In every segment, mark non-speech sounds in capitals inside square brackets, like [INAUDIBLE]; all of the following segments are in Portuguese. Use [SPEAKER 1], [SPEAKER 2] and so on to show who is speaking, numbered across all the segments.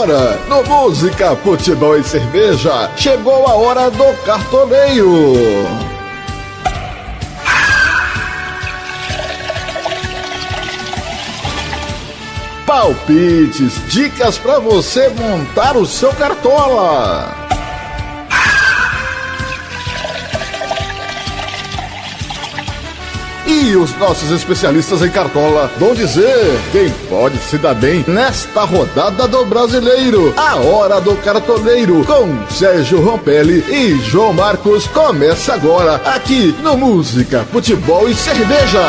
[SPEAKER 1] Agora, no Música, Futebol e Cerveja, chegou a hora do cartoneio. Palpites, dicas para você montar o seu cartola. E os nossos especialistas em cartola vão dizer quem pode se dar bem nesta rodada do brasileiro. A hora do cartoleiro com Sérgio Rompelli e João Marcos começa agora aqui no Música, Futebol e Cerveja.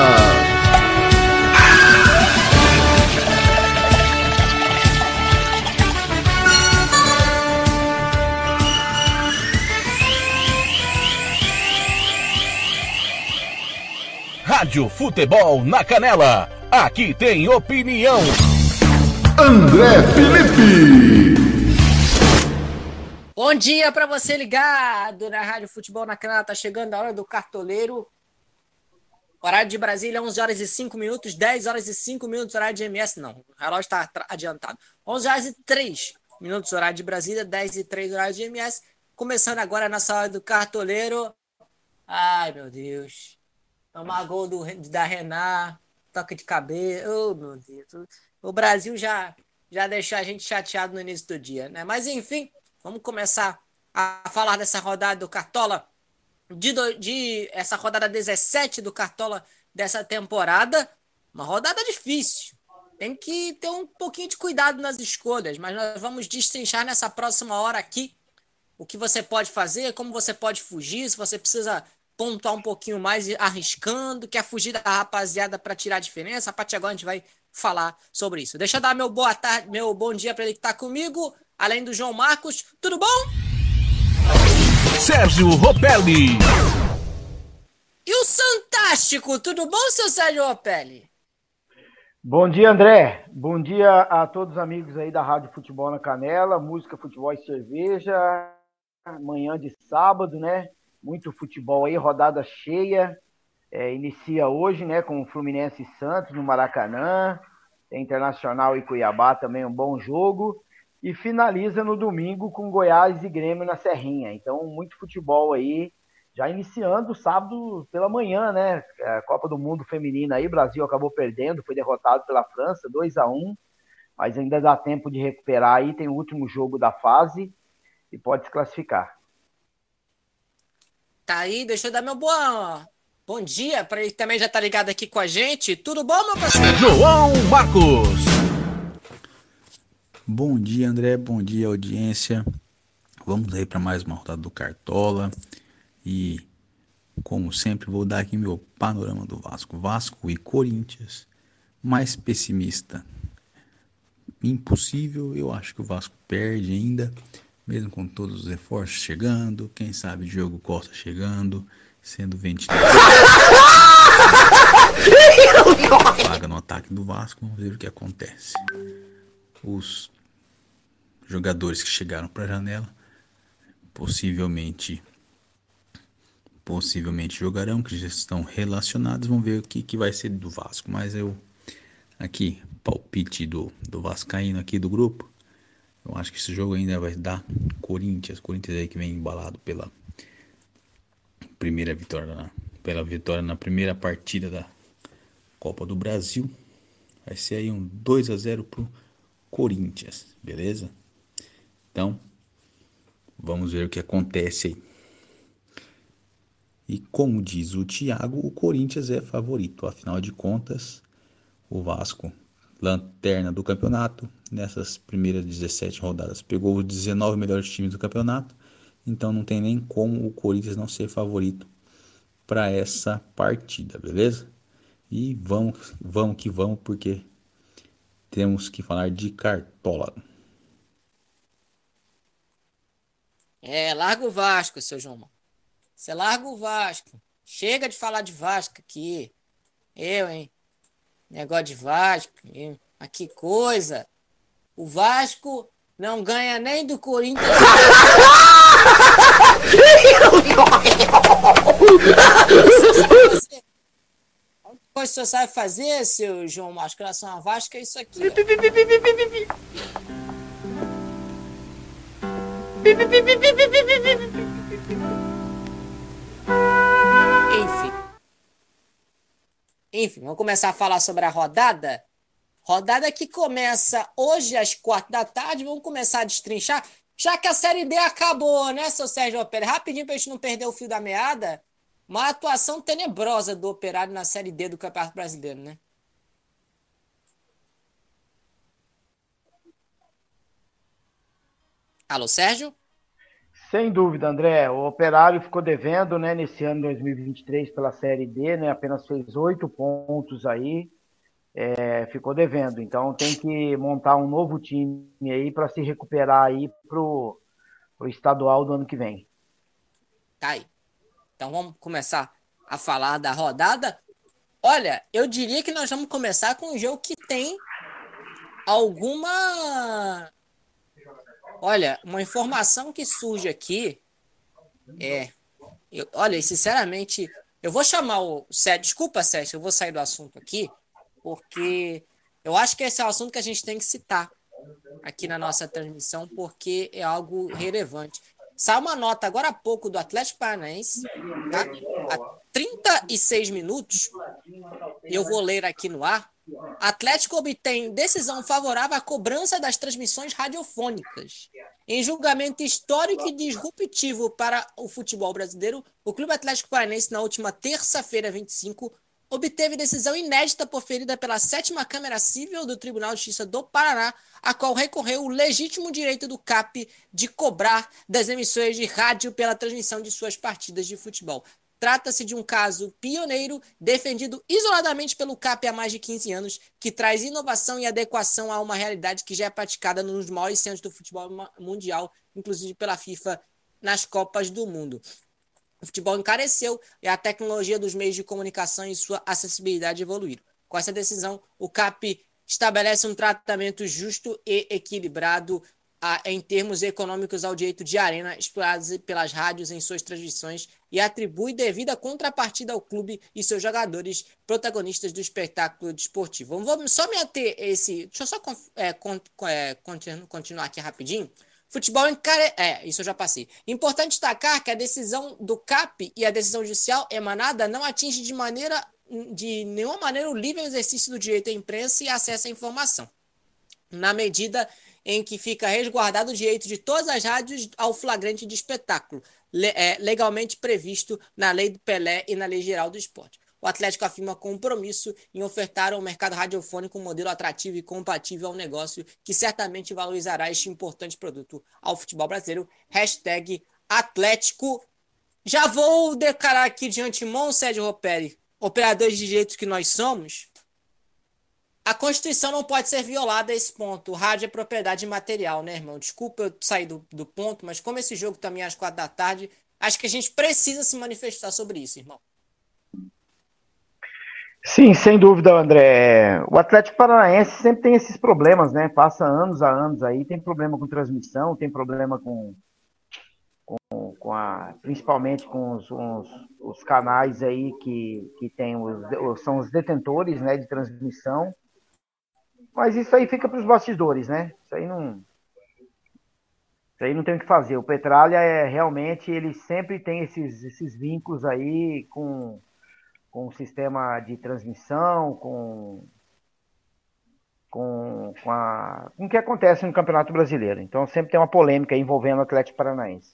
[SPEAKER 2] Rádio Futebol na Canela. Aqui tem opinião.
[SPEAKER 1] André Felipe.
[SPEAKER 3] Bom dia para você ligado na Rádio Futebol na Canela. Tá chegando a hora do cartoleiro. Horário de Brasília, 11 horas e 5 minutos, 10 horas e 5 minutos, horário de MS, não. O relógio está adiantado. 11 horas e 3 minutos, horário de Brasília, 10 e 3, horário de MS. Começando agora na sala do cartoleiro. Ai, meu Deus. Tomar gol do, da Renan, toque de cabelo. Oh, meu Deus. O Brasil já, já deixou a gente chateado no início do dia, né? Mas enfim, vamos começar a falar dessa rodada do Cartola. De, de essa rodada 17 do Cartola dessa temporada. Uma rodada difícil. Tem que ter um pouquinho de cuidado nas escolhas, mas nós vamos destrinchar nessa próxima hora aqui o que você pode fazer, como você pode fugir, se você precisa pontuar um pouquinho mais arriscando, quer fugir da rapaziada para tirar a diferença. A partir de agora a gente vai falar sobre isso. Deixa eu dar meu boa tarde, meu bom dia para ele que está comigo, além do João Marcos. Tudo bom?
[SPEAKER 2] Sérgio Ropelli.
[SPEAKER 3] E o Fantástico, tudo bom, seu Sérgio Ropelli?
[SPEAKER 4] Bom dia, André. Bom dia a todos os amigos aí da Rádio Futebol na Canela, música, futebol e cerveja. Manhã de sábado, né? Muito futebol aí, rodada cheia. É, inicia hoje, né, com o Fluminense e Santos no Maracanã. Tem Internacional e Cuiabá também um bom jogo. E finaliza no domingo com Goiás e Grêmio na Serrinha. Então, muito futebol aí. Já iniciando sábado pela manhã, né? É, Copa do Mundo Feminina aí, Brasil acabou perdendo, foi derrotado pela França, 2 a 1 mas ainda dá tempo de recuperar aí, tem o último jogo da fase e pode se classificar.
[SPEAKER 3] Tá aí, deixa eu dar meu boa. Bom dia para ele que também já tá ligado aqui com a gente. Tudo bom, meu parceiro?
[SPEAKER 2] João Marcos.
[SPEAKER 5] Bom dia, André. Bom dia, audiência. Vamos aí para mais uma rodada do Cartola. E, como sempre, vou dar aqui meu panorama do Vasco. Vasco e Corinthians. Mais pessimista. Impossível. Eu acho que o Vasco perde ainda mesmo com todos os reforços chegando, quem sabe Diogo Costa chegando, sendo ventilado. Paga [LAUGHS] no ataque do Vasco, vamos ver o que acontece. Os jogadores que chegaram para a janela possivelmente possivelmente jogarão, que já estão relacionados, vamos ver o que, que vai ser do Vasco, mas eu aqui palpite do, do Vascaíno aqui do grupo eu acho que esse jogo ainda vai dar Corinthians. Corinthians aí que vem embalado pela primeira vitória, na, pela vitória na primeira partida da Copa do Brasil. Vai ser aí um 2 a 0 pro Corinthians, beleza? Então, vamos ver o que acontece aí. E como diz o Thiago, o Corinthians é favorito. Afinal de contas, o Vasco lanterna do campeonato. Nessas primeiras 17 rodadas, pegou os 19 melhores times do campeonato. Então não tem nem como o Corinthians não ser favorito para essa partida, beleza? E vamos, vamos que vamos, porque temos que falar de cartola.
[SPEAKER 3] É, larga o Vasco, seu João. Você larga o Vasco. Chega de falar de Vasco aqui. Eu, hein? Negócio de Vasco. Mas que coisa. O Vasco não ganha nem do Corinthians. A coisa que você sabe fazer, seu João Marcos, relação a Vasco, é isso aqui. Enfim. [LAUGHS] Enfim, vamos começar a falar sobre a rodada. Rodada que começa hoje às quatro da tarde. Vamos começar a destrinchar. Já que a Série D acabou, né, seu Sérgio Operário? Rapidinho para a gente não perder o fio da meada. Uma atuação tenebrosa do Operário na Série D do Campeonato Brasileiro, né? Alô, Sérgio?
[SPEAKER 4] Sem dúvida, André. O Operário ficou devendo, né, nesse ano 2023 pela Série D, né? Apenas fez oito pontos aí. É, ficou devendo. Então tem que montar um novo time aí para se recuperar aí pro, pro estadual do ano que vem.
[SPEAKER 3] Tá aí. Então vamos começar a falar da rodada. Olha, eu diria que nós vamos começar com um jogo que tem alguma. Olha, uma informação que surge aqui é. Eu, olha, sinceramente, eu vou chamar o Sérgio. Desculpa, Sérgio, eu vou sair do assunto aqui porque eu acho que esse é o assunto que a gente tem que citar aqui na nossa transmissão, porque é algo relevante. Saiu uma nota agora há pouco do Atlético Paranaense, tá? há 36 minutos, eu vou ler aqui no ar. Atlético obtém decisão favorável à cobrança das transmissões radiofônicas. Em julgamento histórico e disruptivo para o futebol brasileiro, o Clube Atlético Paranaense, na última terça-feira, 25, obteve decisão inédita proferida pela sétima Câmara Civil do Tribunal de Justiça do Paraná, a qual recorreu o legítimo direito do CAP de cobrar das emissões de rádio pela transmissão de suas partidas de futebol. Trata-se de um caso pioneiro, defendido isoladamente pelo CAP há mais de 15 anos, que traz inovação e adequação a uma realidade que já é praticada nos maiores centros do futebol mundial, inclusive pela FIFA nas Copas do Mundo. O futebol encareceu e a tecnologia dos meios de comunicação e sua acessibilidade evoluíram. Com essa decisão, o CAP estabelece um tratamento justo e equilibrado a, em termos econômicos ao direito de arena explorados pelas rádios em suas transmissões e atribui devida contrapartida ao clube e seus jogadores protagonistas do espetáculo desportivo. Vamos só me ater esse. Deixa eu só é, é, continuar aqui rapidinho. Futebol encare... É, isso eu já passei. Importante destacar que a decisão do CAP e a decisão judicial emanada não atinge de maneira de nenhuma maneira o livre exercício do direito à imprensa e acesso à informação. Na medida em que fica resguardado o direito de todas as rádios ao flagrante de espetáculo, é, legalmente previsto na Lei do Pelé e na Lei Geral do Esporte o Atlético afirma compromisso em ofertar ao mercado radiofônico um modelo atrativo e compatível ao negócio que certamente valorizará este importante produto ao futebol brasileiro. Hashtag Atlético. Já vou declarar aqui de antemão, Sérgio Roperi, operadores de direitos que nós somos, a Constituição não pode ser violada a esse ponto. O rádio é propriedade material, né, irmão? Desculpa eu sair do, do ponto, mas como esse jogo também é às quatro da tarde, acho que a gente precisa se manifestar sobre isso, irmão.
[SPEAKER 4] Sim, sem dúvida, André. O Atlético Paranaense sempre tem esses problemas, né? Passa anos a anos aí, tem problema com transmissão, tem problema com, com, com a, principalmente com os, os, os, canais aí que, que tem os, são os detentores, né, de transmissão. Mas isso aí fica para os bastidores, né? Isso aí não, isso aí não tem o que fazer. O Petralha é realmente ele sempre tem esses, esses vínculos aí com com o sistema de transmissão, com, com, com, a, com o que acontece no Campeonato Brasileiro. Então sempre tem uma polêmica envolvendo o Atlético Paranaense.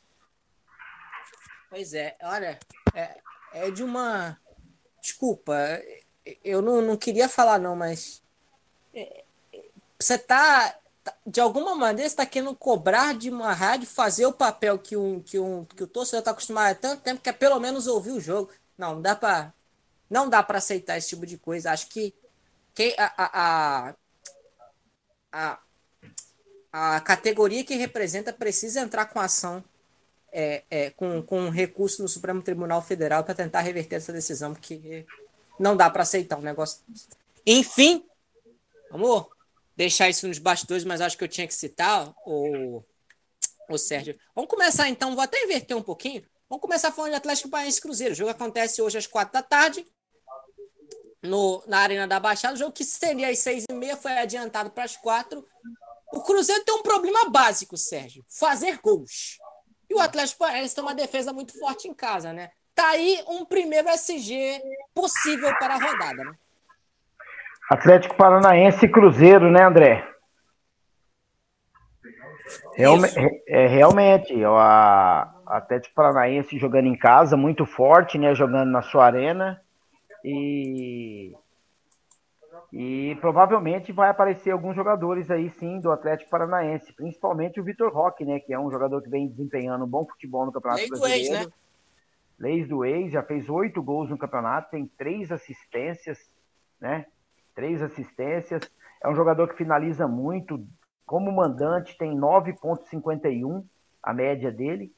[SPEAKER 3] Pois é, olha, é, é de uma. Desculpa, eu não, não queria falar, não, mas. É, você tá. De alguma maneira, está querendo cobrar de uma rádio fazer o papel que, um, que, um, que o torcedor está acostumado há tanto tempo, que é pelo menos ouvir o jogo. Não, não dá para não dá para aceitar esse tipo de coisa. Acho que, que a, a, a, a, categoria que representa precisa entrar com ação, é, é, com, com um recurso no Supremo Tribunal Federal para tentar reverter essa decisão, porque não dá para aceitar um negócio. Enfim, vamos deixar isso nos bastidores, mas acho que eu tinha que citar o, o Sérgio. Vamos começar então, vou até inverter um pouquinho. Vamos começar falando de Atlético Paranaense Cruzeiro. O jogo acontece hoje às quatro da tarde no, na Arena da Baixada. O jogo que seria às seis e meia foi adiantado para as quatro. O Cruzeiro tem um problema básico, Sérgio: fazer gols. o Atlético Paranaense tem uma defesa muito forte em casa, né? Tá aí um primeiro SG possível para a rodada, né?
[SPEAKER 4] Atlético Paranaense e Cruzeiro, né, André? É, realmente, a Atlético Paranaense jogando em casa, muito forte, né? Jogando na sua arena. E, e provavelmente vai aparecer alguns jogadores aí sim do Atlético Paranaense, principalmente o Vitor Roque, né? Que é um jogador que vem desempenhando um bom futebol no Campeonato Lei Brasileiro. Do ex, né? Leis do ex, já fez oito gols no campeonato, tem três assistências, né? Três assistências. É um jogador que finaliza muito, como mandante, tem 9,51 a média dele.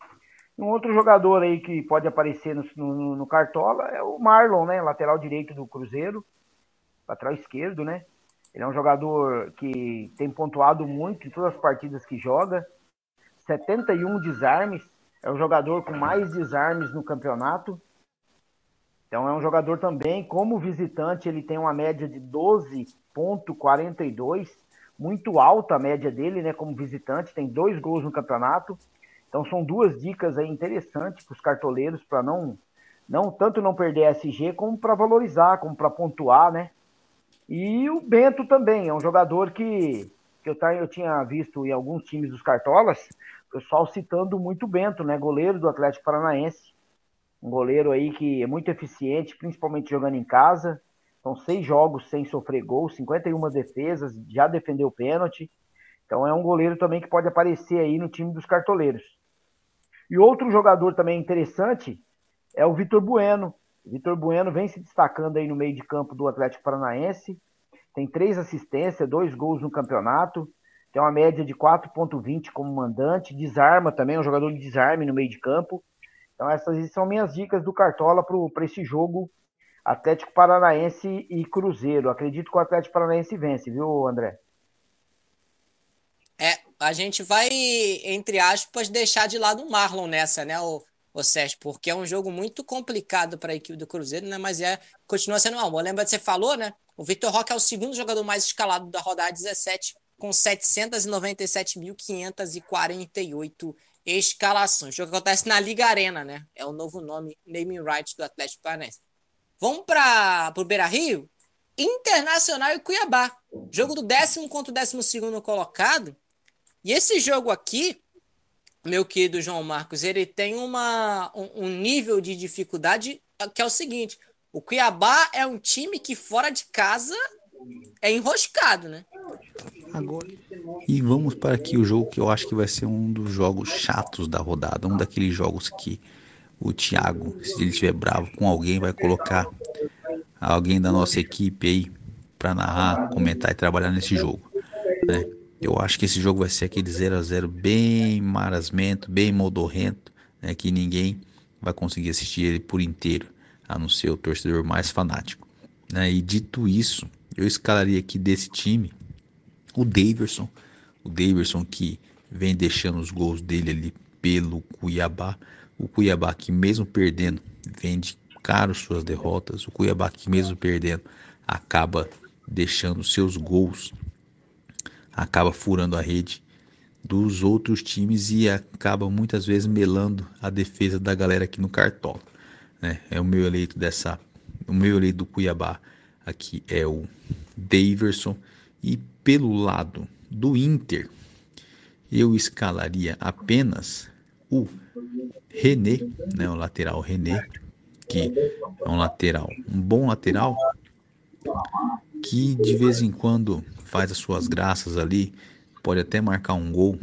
[SPEAKER 4] Um outro jogador aí que pode aparecer no, no, no, Cartola é o Marlon, né? Lateral direito do Cruzeiro, lateral esquerdo, né? Ele é um jogador que tem pontuado muito em todas as partidas que joga. 71 desarmes, é o jogador com mais desarmes no campeonato. Então é um jogador também, como visitante, ele tem uma média de 12,42 muito alta a média dele, né, como visitante, tem dois gols no campeonato. Então são duas dicas aí interessantes para os cartoleiros para não não tanto não perder SG como para valorizar, como para pontuar, né? E o Bento também é um jogador que, que eu, eu tinha visto em alguns times dos cartolas, o pessoal citando muito Bento, né? Goleiro do Atlético Paranaense. Um goleiro aí que é muito eficiente, principalmente jogando em casa. São seis jogos sem sofrer gol, 51 defesas, já defendeu pênalti. Então é um goleiro também que pode aparecer aí no time dos cartoleiros. E outro jogador também interessante é o Vitor Bueno. Vitor Bueno vem se destacando aí no meio de campo do Atlético Paranaense. Tem três assistências, dois gols no campeonato. Tem uma média de 4,20 como mandante. Desarma também, é um jogador de desarme no meio de campo. Então essas são minhas dicas do Cartola para esse jogo Atlético Paranaense e Cruzeiro. Acredito que o Atlético Paranaense vence, viu, André?
[SPEAKER 3] É, a gente vai, entre aspas, deixar de lado o Marlon nessa, né, o, o Sérgio? Porque é um jogo muito complicado para a equipe do Cruzeiro, né? Mas é, continua sendo uma. Lembra que você falou, né? O Vitor Roque é o segundo jogador mais escalado da rodada 17, com 797.548 escalações. O jogo acontece na Liga Arena, né? É o novo nome, naming right do Atlético Paranaense. Vamos para o Beira Rio? Internacional e Cuiabá. Jogo do décimo contra o décimo segundo colocado. E esse jogo aqui, meu querido João Marcos, ele tem uma, um, um nível de dificuldade que é o seguinte: o Cuiabá é um time que fora de casa é enroscado, né?
[SPEAKER 5] Agora, e vamos para aqui o jogo que eu acho que vai ser um dos jogos chatos da rodada, um daqueles jogos que o Thiago, se ele estiver bravo com alguém, vai colocar alguém da nossa equipe aí para narrar, comentar e trabalhar nesse jogo. Né? Eu acho que esse jogo vai ser aquele 0 a 0 bem marasmento, bem modorrento, né? que ninguém vai conseguir assistir ele por inteiro, a não ser o torcedor mais fanático. Né? E dito isso, eu escalaria aqui desse time o Daverson, o Daverson que vem deixando os gols dele ali pelo Cuiabá, o Cuiabá que mesmo perdendo vende caro suas derrotas. O Cuiabá que mesmo perdendo acaba deixando seus gols, acaba furando a rede dos outros times e acaba muitas vezes melando a defesa da galera aqui no cartola. Né? É o meu eleito dessa, o meu eleito do Cuiabá aqui é o Daverson e pelo lado do Inter eu escalaria apenas o René, né, o lateral René, que é um lateral, um bom lateral, que de vez em quando faz as suas graças ali, pode até marcar um gol.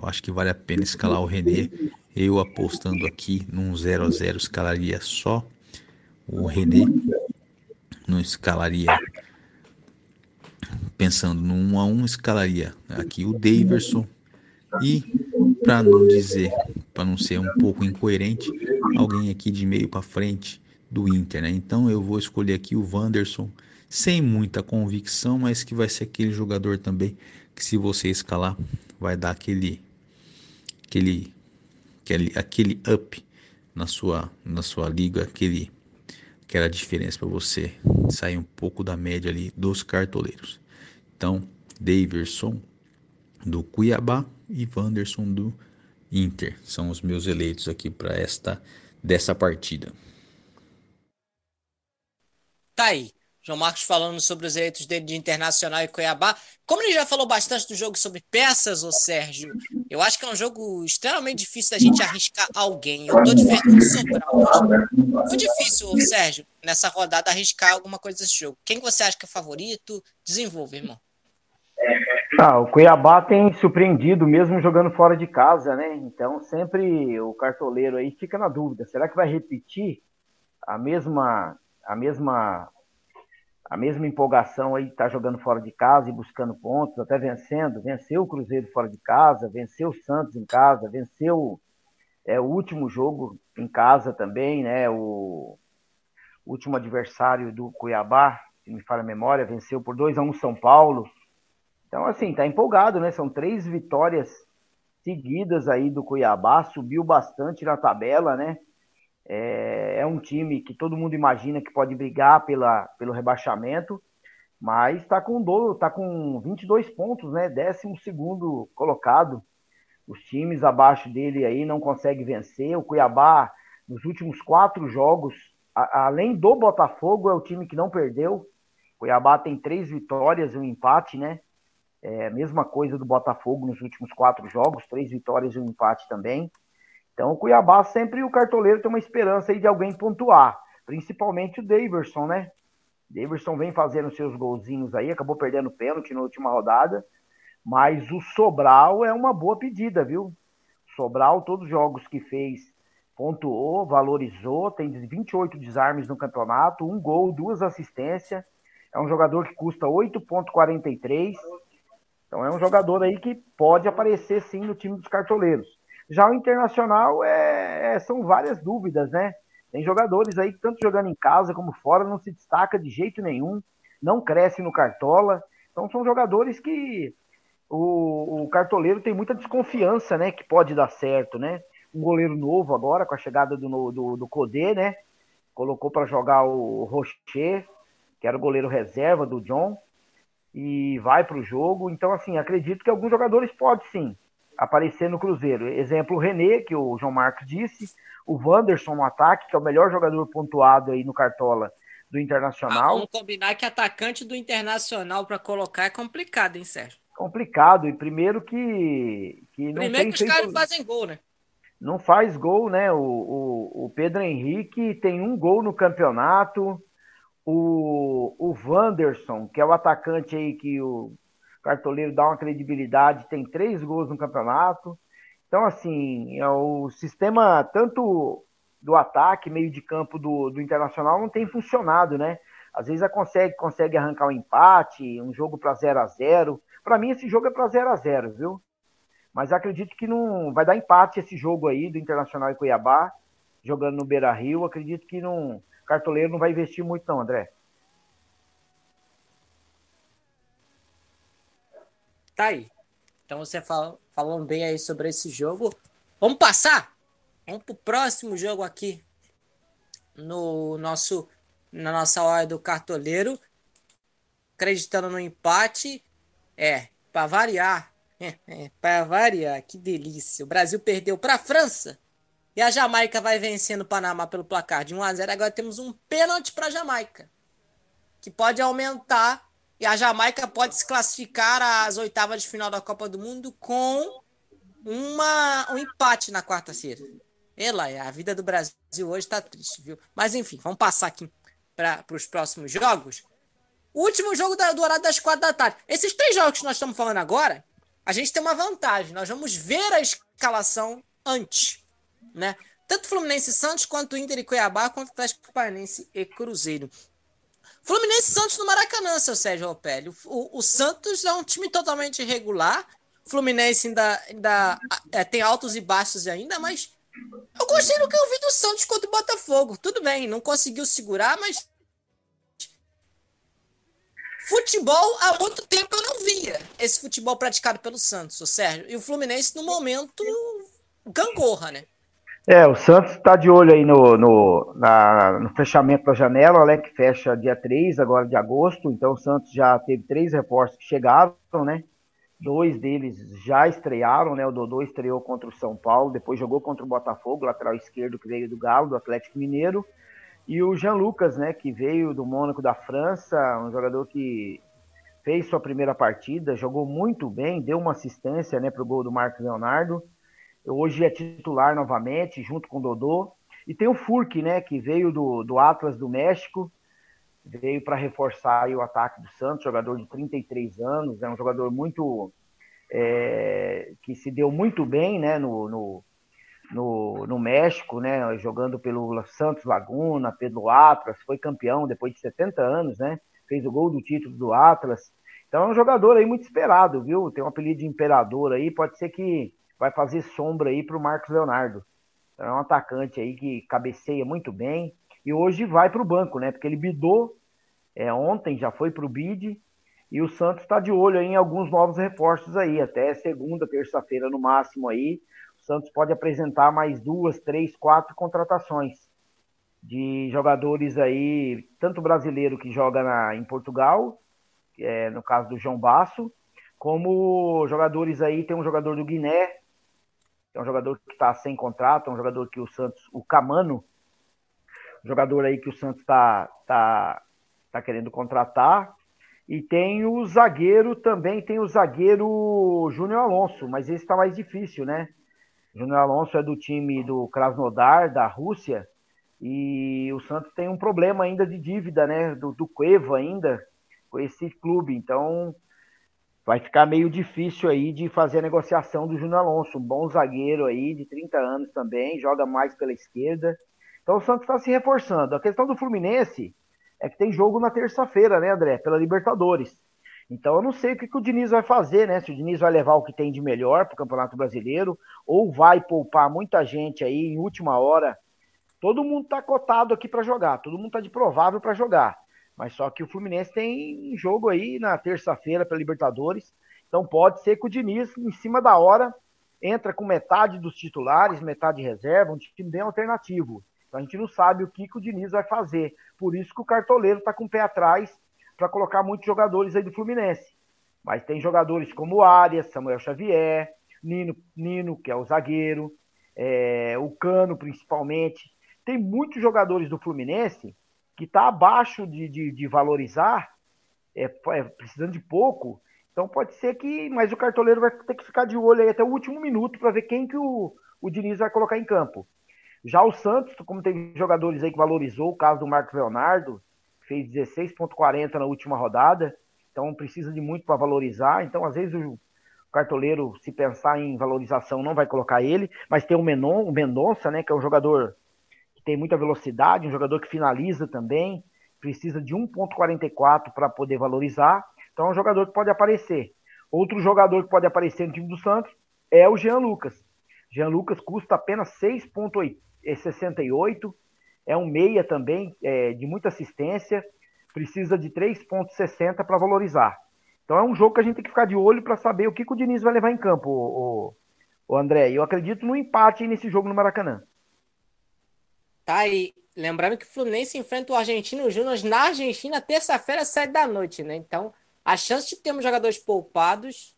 [SPEAKER 5] Eu acho que vale a pena escalar o René. Eu apostando aqui num 0 a 0 escalaria só o René. Não escalaria pensando no 1 a 1 escalaria aqui o Daverson e para não dizer, para não ser um pouco incoerente, alguém aqui de meio para frente do Inter, né? Então eu vou escolher aqui o Wanderson, sem muita convicção, mas que vai ser aquele jogador também que se você escalar vai dar aquele aquele aquele, aquele up na sua na sua liga, aquele aquela diferença para você sair um pouco da média ali dos cartoleiros. Então, Daverson do Cuiabá e Wanderson do Inter. São os meus eleitos aqui para esta dessa partida.
[SPEAKER 3] Tá aí. João Marcos falando sobre os eleitos dele de Internacional e Cuiabá. Como ele já falou bastante do jogo sobre peças, ô Sérgio, eu acho que é um jogo extremamente difícil da gente arriscar alguém. Eu tô diferente do Sobral. Foi difícil, ô Sérgio, nessa rodada arriscar alguma coisa desse jogo. Quem você acha que é favorito? Desenvolve, irmão.
[SPEAKER 4] Ah, o Cuiabá tem surpreendido mesmo jogando fora de casa, né? Então sempre o cartoleiro aí fica na dúvida. Será que vai repetir a mesma a mesma a mesma empolgação aí tá jogando fora de casa e buscando pontos, até vencendo, venceu o Cruzeiro fora de casa, venceu o Santos em casa, venceu é, o último jogo em casa também, né? O último adversário do Cuiabá, se me falha a memória, venceu por 2 a 1 São Paulo. Então, assim, tá empolgado, né? São três vitórias seguidas aí do Cuiabá, subiu bastante na tabela, né? É, é um time que todo mundo imagina que pode brigar pela, pelo rebaixamento, mas está com, do, tá com 22 pontos, né? 12 colocado. Os times abaixo dele aí não conseguem vencer. O Cuiabá, nos últimos quatro jogos, a, além do Botafogo, é o time que não perdeu. Cuiabá tem três vitórias e um empate, né? É, mesma coisa do Botafogo nos últimos quatro jogos, três vitórias e um empate também. Então, o Cuiabá sempre o cartoleiro tem uma esperança aí de alguém pontuar, principalmente o Daverson, né? Daverson vem fazendo seus golzinhos aí, acabou perdendo pênalti na última rodada, mas o Sobral é uma boa pedida, viu? Sobral, todos os jogos que fez, pontuou, valorizou, tem 28 desarmes no campeonato, um gol, duas assistências. É um jogador que custa 8,43. Então é um jogador aí que pode aparecer sim no time dos cartoleiros. Já o Internacional é, é, são várias dúvidas, né? Tem jogadores aí que tanto jogando em casa como fora não se destaca de jeito nenhum, não cresce no cartola. Então são jogadores que o, o cartoleiro tem muita desconfiança, né? Que pode dar certo, né? Um goleiro novo agora com a chegada do do, do Codê, né? Colocou para jogar o Rocher, que era o goleiro reserva do John, e vai para o jogo. Então assim acredito que alguns jogadores podem sim aparecer no Cruzeiro. Exemplo, o René, que o João Marcos disse, o Wanderson no ataque, que é o melhor jogador pontuado aí no Cartola do Internacional. Ah,
[SPEAKER 3] vamos combinar que atacante do Internacional para colocar é complicado, hein, Sérgio?
[SPEAKER 4] Complicado, e primeiro que, que não
[SPEAKER 3] Primeiro que os caras fazem gol, né?
[SPEAKER 4] Não faz gol, né? O, o, o Pedro Henrique tem um gol no campeonato. O, o Wanderson, que é o atacante aí que o Cartoleiro dá uma credibilidade, tem três gols no campeonato. Então, assim, é o sistema tanto do ataque, meio de campo do, do Internacional não tem funcionado, né? Às vezes consegue, consegue arrancar um empate, um jogo para 0 a 0 Para mim, esse jogo é para 0 a 0 viu? Mas acredito que não vai dar empate esse jogo aí do Internacional e Cuiabá, jogando no Beira Rio. Acredito que não, Cartoleiro não vai investir muito, não, André.
[SPEAKER 3] Tá aí. Então você fal falando bem aí sobre esse jogo. Vamos passar? Vamos pro próximo jogo aqui no nosso na nossa hora do cartoleiro. Acreditando no empate. É, para variar. [LAUGHS] Para variar, que delícia. O Brasil perdeu para a França e a Jamaica vai vencendo o Panamá pelo placar de 1 a 0. Agora temos um pênalti para a Jamaica, que pode aumentar e a Jamaica pode se classificar às oitavas de final da Copa do Mundo com uma, um empate na quarta-feira. Ela, a vida do Brasil hoje está triste, viu? Mas enfim, vamos passar aqui para os próximos jogos. Último jogo da, do horário das quatro da tarde. Esses três jogos que nós estamos falando agora, a gente tem uma vantagem. Nós vamos ver a escalação antes, né? Tanto Fluminense e Santos, quanto Inter e Cuiabá, quanto Atlético Paranaense e Cruzeiro. Fluminense Santos no Maracanã, seu Sérgio Opelli. O, o, Santos é um time totalmente irregular. Fluminense ainda, ainda é, tem altos e baixos ainda, mas eu gostei do que eu vi do Santos contra o Botafogo. Tudo bem, não conseguiu segurar, mas. Futebol, há muito tempo eu não via esse futebol praticado pelo Santos, o Sérgio. E o Fluminense, no momento, gangorra, né?
[SPEAKER 4] É, o Santos está de olho aí no, no, na, no, fechamento da janela, né, que fecha dia 3 agora de agosto. Então o Santos já teve três reforços que chegaram, né? Dois deles já estrearam, né? O Dodô estreou contra o São Paulo, depois jogou contra o Botafogo, lateral esquerdo que veio do Galo, do Atlético Mineiro. E o Jean Lucas, né, que veio do Mônaco da França, um jogador que fez sua primeira partida, jogou muito bem, deu uma assistência, né, para o gol do Marcos Leonardo. Hoje é titular novamente, junto com o Dodô. E tem o Furk, né, que veio do, do Atlas do México, veio para reforçar o ataque do Santos, jogador de 33 anos, é um jogador muito é, que se deu muito bem, né, no, no, no, no, México, né, jogando pelo Santos Laguna, pelo Atlas, foi campeão depois de 70 anos, né, fez o gol do título do Atlas. Então é um jogador aí muito esperado, viu? Tem um apelido de imperador aí, pode ser que vai fazer sombra aí para o Marcos Leonardo. Então, é um atacante aí que cabeceia muito bem e hoje vai para o banco, né? Porque ele bidou é, ontem, já foi para o bid e o Santos está de olho em alguns novos reforços aí, até segunda, terça-feira no máximo aí. O Santos pode apresentar mais duas, três, quatro contratações de jogadores aí, tanto brasileiro que joga na, em Portugal, é, no caso do João Basso, como jogadores aí, tem um jogador do Guiné, é um jogador que está sem contrato, é um jogador que o Santos, o Camano, jogador aí que o Santos está tá, tá querendo contratar. E tem o zagueiro também, tem o zagueiro Júnior Alonso, mas esse está mais difícil, né? Júnior Alonso é do time do Krasnodar, da Rússia, e o Santos tem um problema ainda de dívida, né? Do, do Cueva ainda, com esse clube. Então, vai ficar meio difícil aí de fazer a negociação do Júnior Alonso, um bom zagueiro aí, de 30 anos também, joga mais pela esquerda. Então o Santos está se reforçando. A questão do Fluminense é que tem jogo na terça-feira, né, André? Pela Libertadores. Então eu não sei o que, que o Diniz vai fazer, né? Se o Diniz vai levar o que tem de melhor para o Campeonato Brasileiro, ou vai poupar muita gente aí em última hora. Todo mundo está cotado aqui para jogar, todo mundo está de provável para jogar. Mas só que o Fluminense tem jogo aí na terça-feira para Libertadores. Então pode ser que o Diniz, em cima da hora, entra com metade dos titulares, metade reserva, um time bem alternativo. Então a gente não sabe o que, que o Diniz vai fazer. Por isso que o cartoleiro está com o pé atrás para colocar muitos jogadores aí do Fluminense. Mas tem jogadores como Arias, Samuel Xavier, Nino, Nino que é o zagueiro, é, o Cano principalmente. Tem muitos jogadores do Fluminense que está abaixo de, de, de valorizar, é, é, precisando de pouco. Então pode ser que. Mas o cartoleiro vai ter que ficar de olho aí até o último minuto para ver quem que o, o Diniz vai colocar em campo. Já o Santos, como tem jogadores aí que valorizou, o caso do Marcos Leonardo, fez 16,40 na última rodada, então precisa de muito para valorizar. Então, às vezes, o cartoleiro, se pensar em valorização, não vai colocar ele, mas tem o Menon, o Mendonça, né, que é um jogador tem muita velocidade, um jogador que finaliza também, precisa de 1.44 para poder valorizar. Então é um jogador que pode aparecer. Outro jogador que pode aparecer no time do Santos é o Jean Lucas. Jean Lucas custa apenas 6,68. É um meia também, é, de muita assistência. Precisa de 3,60 para valorizar. Então é um jogo que a gente tem que ficar de olho para saber o que, que, o Diniz vai levar em campo, o, o, o André. Eu acredito no empate nesse jogo no Maracanã.
[SPEAKER 3] Tá, e lembrando que o Fluminense enfrenta o Argentino Júnior na Argentina, terça-feira, sete da noite, né? Então, a chance de termos jogadores poupados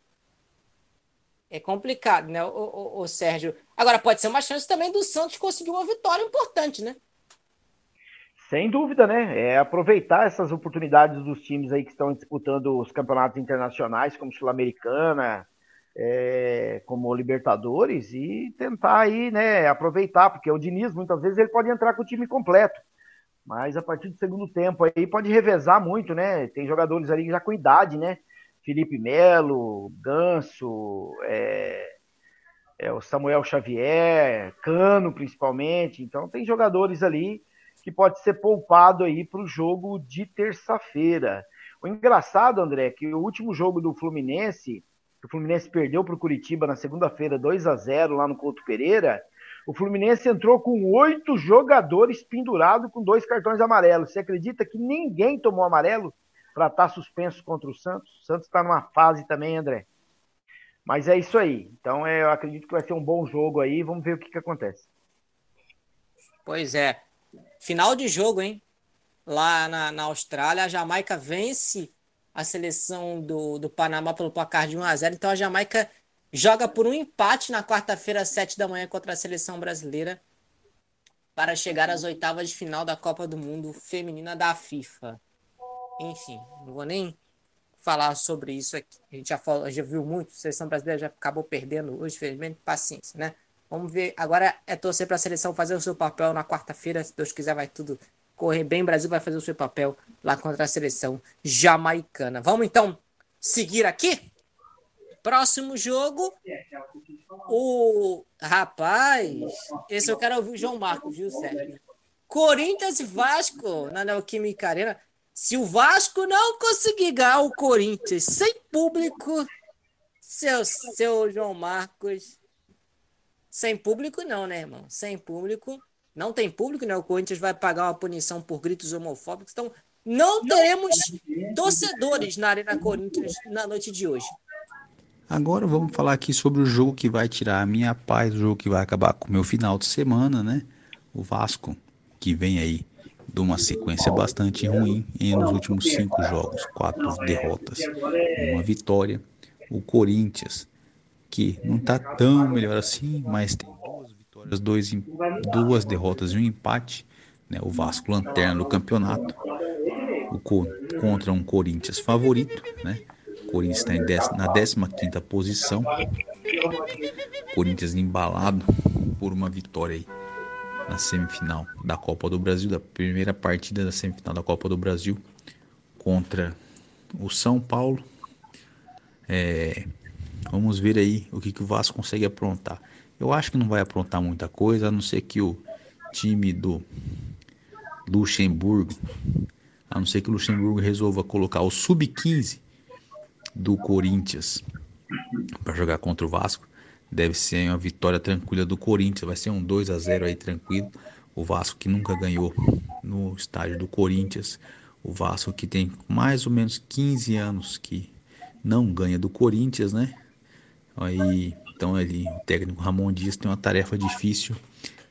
[SPEAKER 3] é complicado, né, o, o, o, Sérgio? Agora, pode ser uma chance também do Santos conseguir uma vitória importante, né?
[SPEAKER 4] Sem dúvida, né? É aproveitar essas oportunidades dos times aí que estão disputando os campeonatos internacionais, como Sul-Americana, é, como Libertadores e tentar aí, né, aproveitar, porque o Diniz muitas vezes ele pode entrar com o time completo, mas a partir do segundo tempo aí pode revezar muito, né? Tem jogadores ali já com idade, né? Felipe Melo, Ganso, é, é, o Samuel Xavier, Cano principalmente, então tem jogadores ali que pode ser poupado aí para o jogo de terça-feira. O engraçado, André, é que o último jogo do Fluminense o Fluminense perdeu para o Curitiba na segunda-feira 2 a 0 lá no Couto Pereira. O Fluminense entrou com oito jogadores pendurados com dois cartões amarelos. Você acredita que ninguém tomou amarelo para estar tá suspenso contra o Santos? O Santos está numa fase também, André. Mas é isso aí. Então é, eu acredito que vai ser um bom jogo aí. Vamos ver o que, que acontece.
[SPEAKER 3] Pois é. Final de jogo, hein? Lá na, na Austrália, a Jamaica vence a seleção do, do Panamá pelo placar de 1 a 0 Então a Jamaica joga por um empate na quarta-feira, às 7 da manhã, contra a seleção brasileira para chegar às oitavas de final da Copa do Mundo Feminina da FIFA. Enfim, não vou nem falar sobre isso aqui. A gente já, falou, já viu muito, a seleção brasileira já acabou perdendo hoje, felizmente, paciência, né? Vamos ver. Agora é torcer para a seleção fazer o seu papel na quarta-feira. Se Deus quiser, vai tudo correr bem. O Brasil vai fazer o seu papel lá contra a seleção jamaicana. Vamos então seguir aqui? Próximo jogo. O rapaz, esse eu quero ouvir o João Marcos, viu, Sérgio? Corinthians e Vasco na Neoquímica Arena. Se o Vasco não conseguir ganhar o Corinthians sem público, seu, seu João Marcos, sem público, não, né, irmão? Sem público. Não tem público, né? O Corinthians vai pagar uma punição por gritos homofóbicos. Então, não teremos torcedores na Arena Corinthians na noite de hoje.
[SPEAKER 5] Agora vamos falar aqui sobre o jogo que vai tirar a minha paz, o jogo que vai acabar com o meu final de semana, né? O Vasco, que vem aí de uma sequência bastante ruim nos últimos cinco jogos, quatro derrotas, uma vitória. O Corinthians, que não está tão melhor assim, mas tem vitórias, dois, duas derrotas e um empate. Né? O Vasco lanterna do campeonato, o, contra um Corinthians favorito, né? O Corinthians está na 15 posição. Corinthians embalado por uma vitória aí na semifinal da Copa do Brasil, da primeira partida da semifinal da Copa do Brasil contra o São Paulo. É, Vamos ver aí o que, que o Vasco consegue aprontar. Eu acho que não vai aprontar muita coisa, a não ser que o time do Luxemburgo, a não ser que o Luxemburgo resolva colocar o sub-15 do Corinthians para jogar contra o Vasco. Deve ser uma vitória tranquila do Corinthians, vai ser um 2 a 0 aí tranquilo. O Vasco que nunca ganhou no estádio do Corinthians, o Vasco que tem mais ou menos 15 anos que não ganha do Corinthians, né? Aí, então ele, o técnico Ramon Dias tem uma tarefa difícil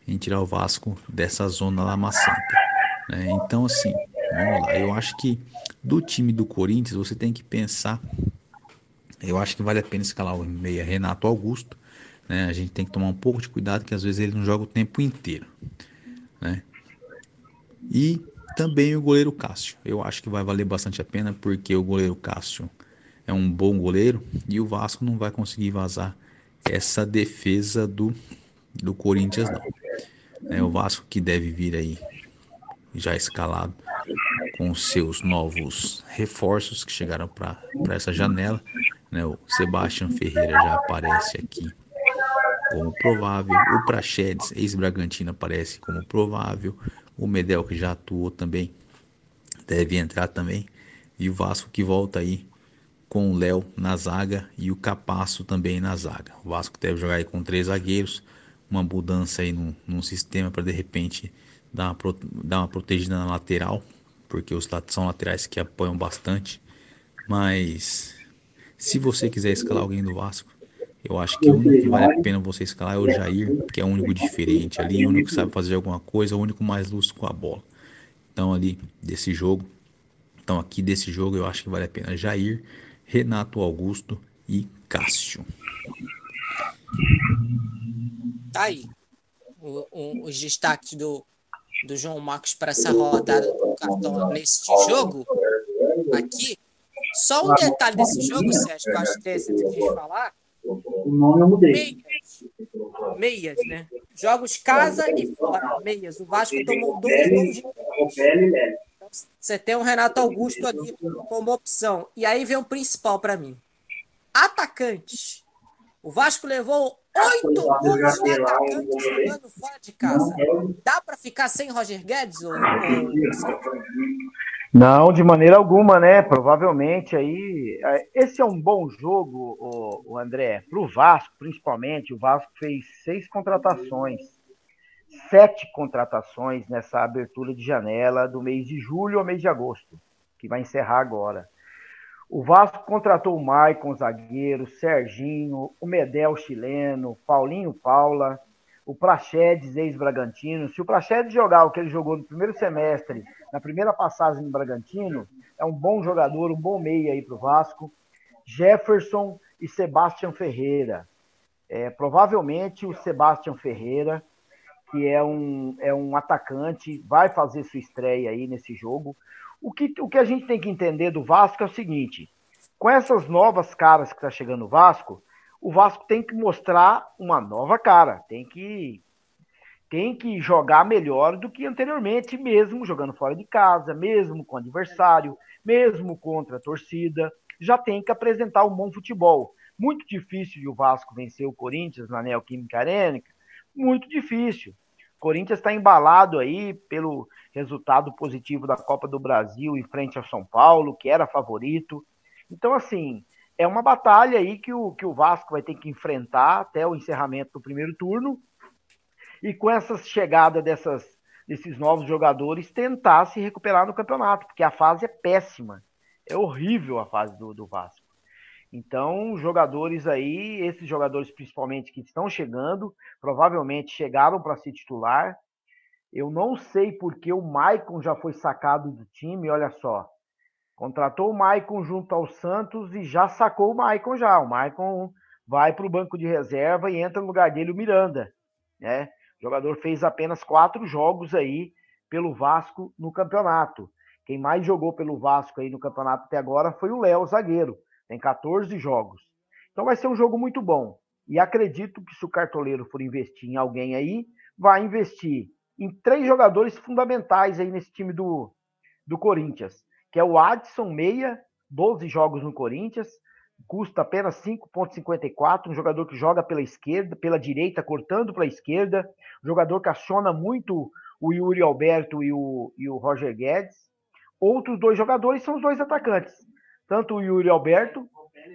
[SPEAKER 5] em tirar o Vasco dessa zona lamaçanta. Né? Então, assim, vamos lá. Eu acho que do time do Corinthians você tem que pensar. Eu acho que vale a pena escalar o meia Renato Augusto. Né? A gente tem que tomar um pouco de cuidado que às vezes ele não joga o tempo inteiro. Né? E também o goleiro Cássio. Eu acho que vai valer bastante a pena porque o goleiro Cássio é um bom goleiro e o Vasco não vai conseguir vazar essa defesa do, do Corinthians não. É o Vasco que deve vir aí já escalado com seus novos reforços que chegaram para essa janela. Né? O Sebastião Ferreira já aparece aqui como provável. O Praxedes, ex-Bragantino, aparece como provável. O Medel, que já atuou também, deve entrar também. E o Vasco que volta aí com o Léo na zaga e o Capasso também na zaga. O Vasco deve jogar aí com três zagueiros, uma mudança aí no sistema para de repente dar uma, dar uma protegida na lateral, porque os são laterais que apoiam bastante. Mas se você quiser escalar alguém do Vasco, eu acho que o único que vale a pena você escalar é o Jair, que é o único diferente ali, o único que sabe fazer alguma coisa, o único mais lúcido com a bola. Então ali desse jogo, então aqui desse jogo eu acho que vale a pena Jair Renato Augusto e Cássio.
[SPEAKER 3] Tá aí o, o, os destaques do, do João Marcos para essa rodada do cartão neste jogo. Aqui, só um detalhe desse jogo, Sérgio, que eu acho interessante a gente falar. Meias. Meias, né? Jogos casa e fora. Meias. O Vasco tomou dois gols de você tem o Renato Augusto aqui como opção. E aí vem o principal para mim. Atacantes. O Vasco levou oito gols de atacantes jogando fora de casa. Dá para ficar sem Roger Guedes? Ou, ou...
[SPEAKER 4] Não, de maneira alguma, né? Provavelmente aí. É, esse é um bom jogo, o, o André, para o Vasco, principalmente. O Vasco fez seis contratações sete contratações nessa abertura de janela do mês de julho ao mês de agosto, que vai encerrar agora. O Vasco contratou o Maicon, zagueiro, Serginho, o Medel chileno, Paulinho Paula, o Prachedes, ex-Bragantino. Se o Prachedes jogar o que ele jogou no primeiro semestre, na primeira passagem no Bragantino, é um bom jogador, um bom meia aí para o Vasco. Jefferson e Sebastião Ferreira. É, provavelmente o Sebastião Ferreira, que é um, é um atacante, vai fazer sua estreia aí nesse jogo. O que, o que a gente tem que entender do Vasco é o seguinte: com essas novas caras que está chegando no Vasco, o Vasco tem que mostrar uma nova cara, tem que tem que jogar melhor do que anteriormente, mesmo jogando fora de casa, mesmo com adversário, mesmo contra a torcida, já tem que apresentar um bom futebol. Muito difícil de o Vasco vencer o Corinthians na Neoquímica Arena, muito difícil. O Corinthians está embalado aí pelo resultado positivo da Copa do Brasil em frente ao São Paulo, que era favorito. Então, assim, é uma batalha aí que o, que o Vasco vai ter que enfrentar até o encerramento do primeiro turno. E com essa chegada dessas, desses novos jogadores, tentar se recuperar no campeonato, porque a fase é péssima. É horrível a fase do, do Vasco. Então, jogadores aí, esses jogadores principalmente que estão chegando, provavelmente chegaram para ser titular. Eu não sei porque o Maicon já foi sacado do time, olha só. Contratou o Maicon junto ao Santos e já sacou o Maicon já. O Maicon vai para o banco de reserva e entra no lugar dele o Miranda. Né? O jogador fez apenas quatro jogos aí pelo Vasco no campeonato. Quem mais jogou pelo Vasco aí no campeonato até agora foi o Léo, zagueiro. Tem 14 jogos. Então vai ser um jogo muito bom. E acredito que se o cartoleiro for investir em alguém aí, vai investir em três jogadores fundamentais aí nesse time do, do Corinthians que é o Adson Meia, 12 jogos no Corinthians, custa apenas 5,54. Um jogador que joga pela esquerda, pela direita, cortando pela esquerda. Um jogador que aciona muito o Yuri Alberto e o, e o Roger Guedes. Outros dois jogadores são os dois atacantes. Tanto o Yuri Alberto,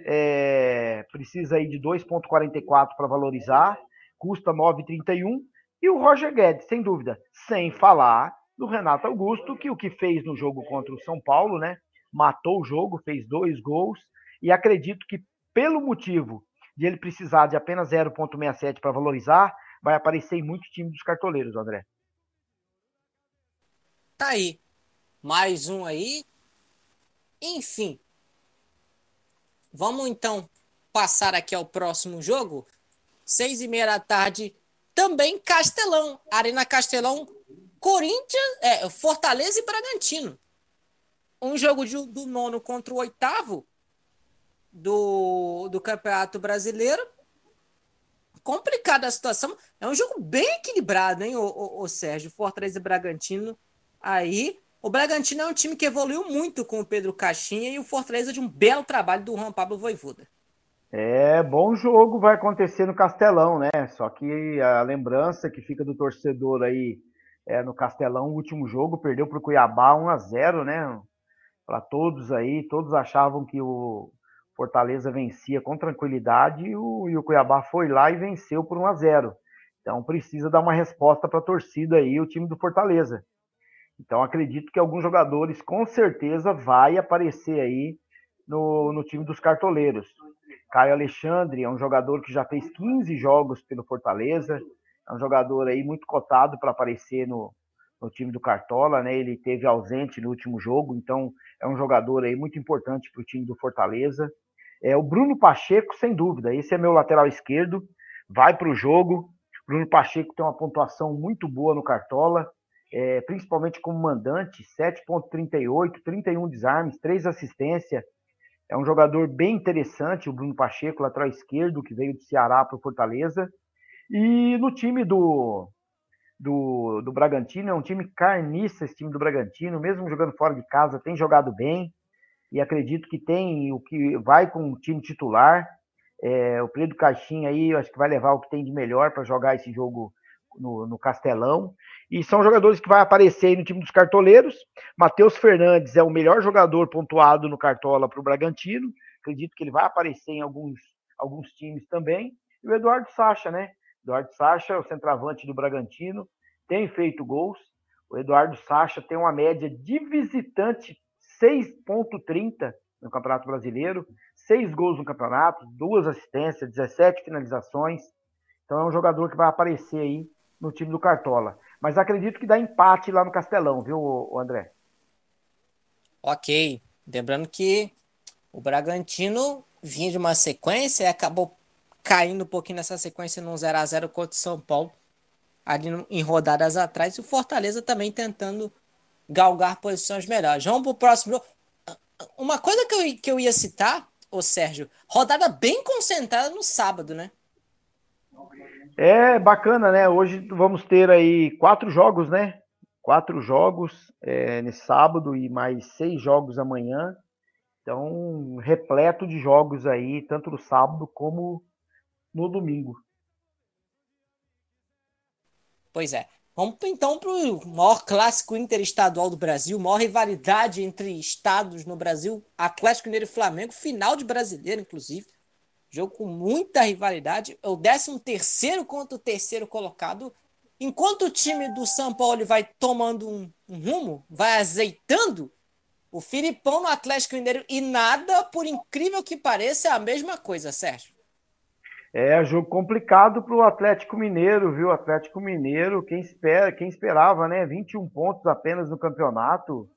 [SPEAKER 4] é, precisa aí de 2,44 para valorizar, custa 9,31. E o Roger Guedes, sem dúvida, sem falar do Renato Augusto, que o que fez no jogo contra o São Paulo, né? Matou o jogo, fez dois gols, e acredito que pelo motivo de ele precisar de apenas 0,67 para valorizar, vai aparecer em muito time dos cartoleiros, André.
[SPEAKER 3] Tá aí. Mais um aí. Enfim. Vamos então passar aqui ao próximo jogo. Seis e meia da tarde. Também Castelão. Arena Castelão Corinthians, é, Fortaleza e Bragantino. Um jogo de, do nono contra o oitavo do, do Campeonato Brasileiro. Complicada a situação. É um jogo bem equilibrado, hein, o, o, o Sérgio? Fortaleza e Bragantino. Aí, o Bragantino é um time que evoluiu muito com o Pedro Caixinha e o Fortaleza de um belo trabalho do Juan Pablo Voivoda.
[SPEAKER 4] É, bom jogo vai acontecer no Castelão, né? Só que a lembrança que fica do torcedor aí é, no Castelão, o último jogo, perdeu para o Cuiabá 1 a 0 né? Para todos aí, todos achavam que o Fortaleza vencia com tranquilidade e o, e o Cuiabá foi lá e venceu por 1 a 0 Então precisa dar uma resposta para a torcida aí, o time do Fortaleza. Então acredito que alguns jogadores com certeza vai aparecer aí no, no time dos cartoleiros. Caio Alexandre é um jogador que já fez 15 jogos pelo Fortaleza, é um jogador aí muito cotado para aparecer no, no time do Cartola, né? Ele teve ausente no último jogo, então é um jogador aí muito importante para o time do Fortaleza. É o Bruno Pacheco, sem dúvida. Esse é meu lateral esquerdo, vai para o jogo. Bruno Pacheco tem uma pontuação muito boa no Cartola, é, principalmente como mandante, 7.38, 31 desarmes, 3 assistências. É um jogador bem interessante, o Bruno Pacheco, lateral esquerdo, que veio do Ceará para o Fortaleza. E no time do, do, do Bragantino, é um time carniça esse time do Bragantino, mesmo jogando fora de casa, tem jogado bem. E acredito que tem o que vai com o time titular. É, o Pedro Caixinha aí, eu acho que vai levar o que tem de melhor para jogar esse jogo no, no, Castelão. E são jogadores que vai aparecer aí no time dos cartoleiros. Matheus Fernandes é o melhor jogador pontuado no Cartola para o Bragantino. Acredito que ele vai aparecer em alguns, alguns times também. E o Eduardo Sacha, né? Eduardo Sacha, o centroavante do Bragantino, tem feito gols. O Eduardo Sacha tem uma média de visitante 6,30 no Campeonato Brasileiro, seis gols no campeonato, duas assistências, 17 finalizações. Então é um jogador que vai aparecer aí no time do Cartola. Mas acredito que dá empate lá no Castelão, viu, André?
[SPEAKER 3] Ok. Lembrando que o Bragantino vinha de uma sequência e acabou caindo um pouquinho nessa sequência num 0 a 0 contra o São Paulo, ali em rodadas atrás, e o Fortaleza também tentando galgar posições melhores. Vamos pro próximo Uma coisa que eu, que eu ia citar, ô Sérgio, rodada bem concentrada no sábado, né?
[SPEAKER 4] É bacana, né? Hoje vamos ter aí quatro jogos, né? Quatro jogos é, nesse sábado e mais seis jogos amanhã. Então, repleto de jogos aí, tanto no sábado como no domingo.
[SPEAKER 3] Pois é. Vamos então para o maior clássico interestadual do Brasil, maior rivalidade entre estados no Brasil, Atlético Mineiro e Flamengo, final de brasileiro, inclusive. Jogo com muita rivalidade. É o 13 terceiro contra o terceiro colocado. Enquanto o time do São Paulo vai tomando um, um rumo, vai azeitando, o Filipão no Atlético Mineiro e nada, por incrível que pareça, é a mesma coisa, Sérgio.
[SPEAKER 4] É jogo complicado para o Atlético Mineiro, viu? Atlético Mineiro, quem espera, quem esperava, né? 21 pontos apenas no campeonato,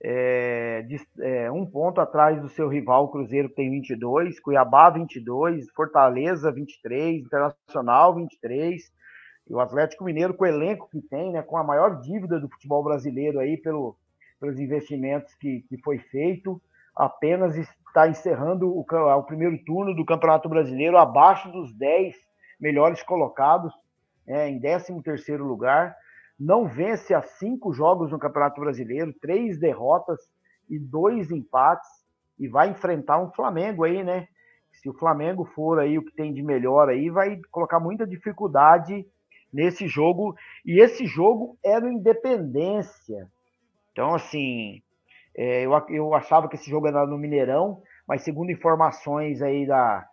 [SPEAKER 4] é, de, é, um ponto atrás do seu rival Cruzeiro que tem 22, Cuiabá 22, Fortaleza 23, Internacional 23. E o Atlético Mineiro, com o elenco que tem, né? Com a maior dívida do futebol brasileiro aí pelo, pelos investimentos que, que foi feito, apenas está encerrando o, o, primeiro turno do Campeonato Brasileiro abaixo dos 10 melhores colocados, é, em 13 terceiro lugar. Não vence há cinco jogos no Campeonato Brasileiro, três derrotas e dois empates, e vai enfrentar um Flamengo aí, né? Se o Flamengo for aí o que tem de melhor aí, vai colocar muita dificuldade nesse jogo. E esse jogo era Independência. Então, assim, é, eu, eu achava que esse jogo era no Mineirão, mas segundo informações aí da,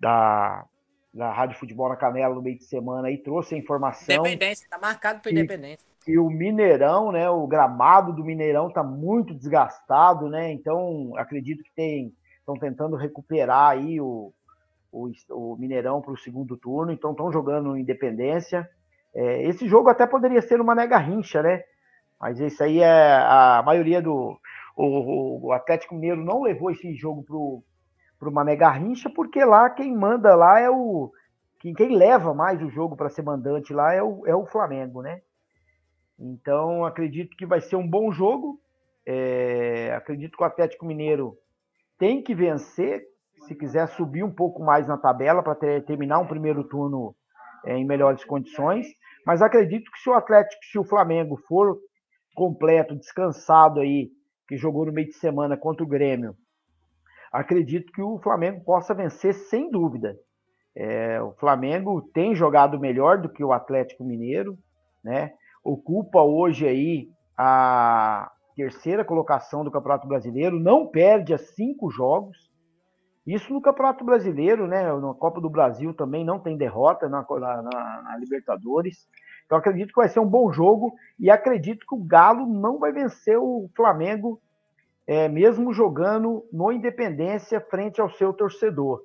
[SPEAKER 4] da, da Rádio Futebol na Canela no meio de semana, aí trouxe a informação.
[SPEAKER 3] Independência, tá marcado para Independência.
[SPEAKER 4] Que o Mineirão, né, o gramado do Mineirão tá muito desgastado, né? Então, acredito que tem estão tentando recuperar aí o, o, o Mineirão para o segundo turno, então estão jogando Independência. É, esse jogo até poderia ser uma mega rincha, né? Mas isso aí é a maioria do, o, o Atlético Mineiro não levou esse jogo para o Mané Garrincha, porque lá quem manda lá é o. Quem, quem leva mais o jogo para ser mandante lá é o, é o Flamengo, né? Então acredito que vai ser um bom jogo. É, acredito que o Atlético Mineiro tem que vencer se quiser subir um pouco mais na tabela para terminar um primeiro turno é, em melhores condições. Mas acredito que se o Atlético, se o Flamengo for completo, descansado aí que jogou no meio de semana contra o Grêmio, acredito que o Flamengo possa vencer sem dúvida. É, o Flamengo tem jogado melhor do que o Atlético Mineiro, né? Ocupa hoje aí a terceira colocação do Campeonato Brasileiro, não perde a cinco jogos. Isso no Campeonato Brasileiro, né? Na Copa do Brasil também não tem derrota na, na, na Libertadores. Então acredito que vai ser um bom jogo e acredito que o Galo não vai vencer o Flamengo, é, mesmo jogando no Independência frente ao seu torcedor.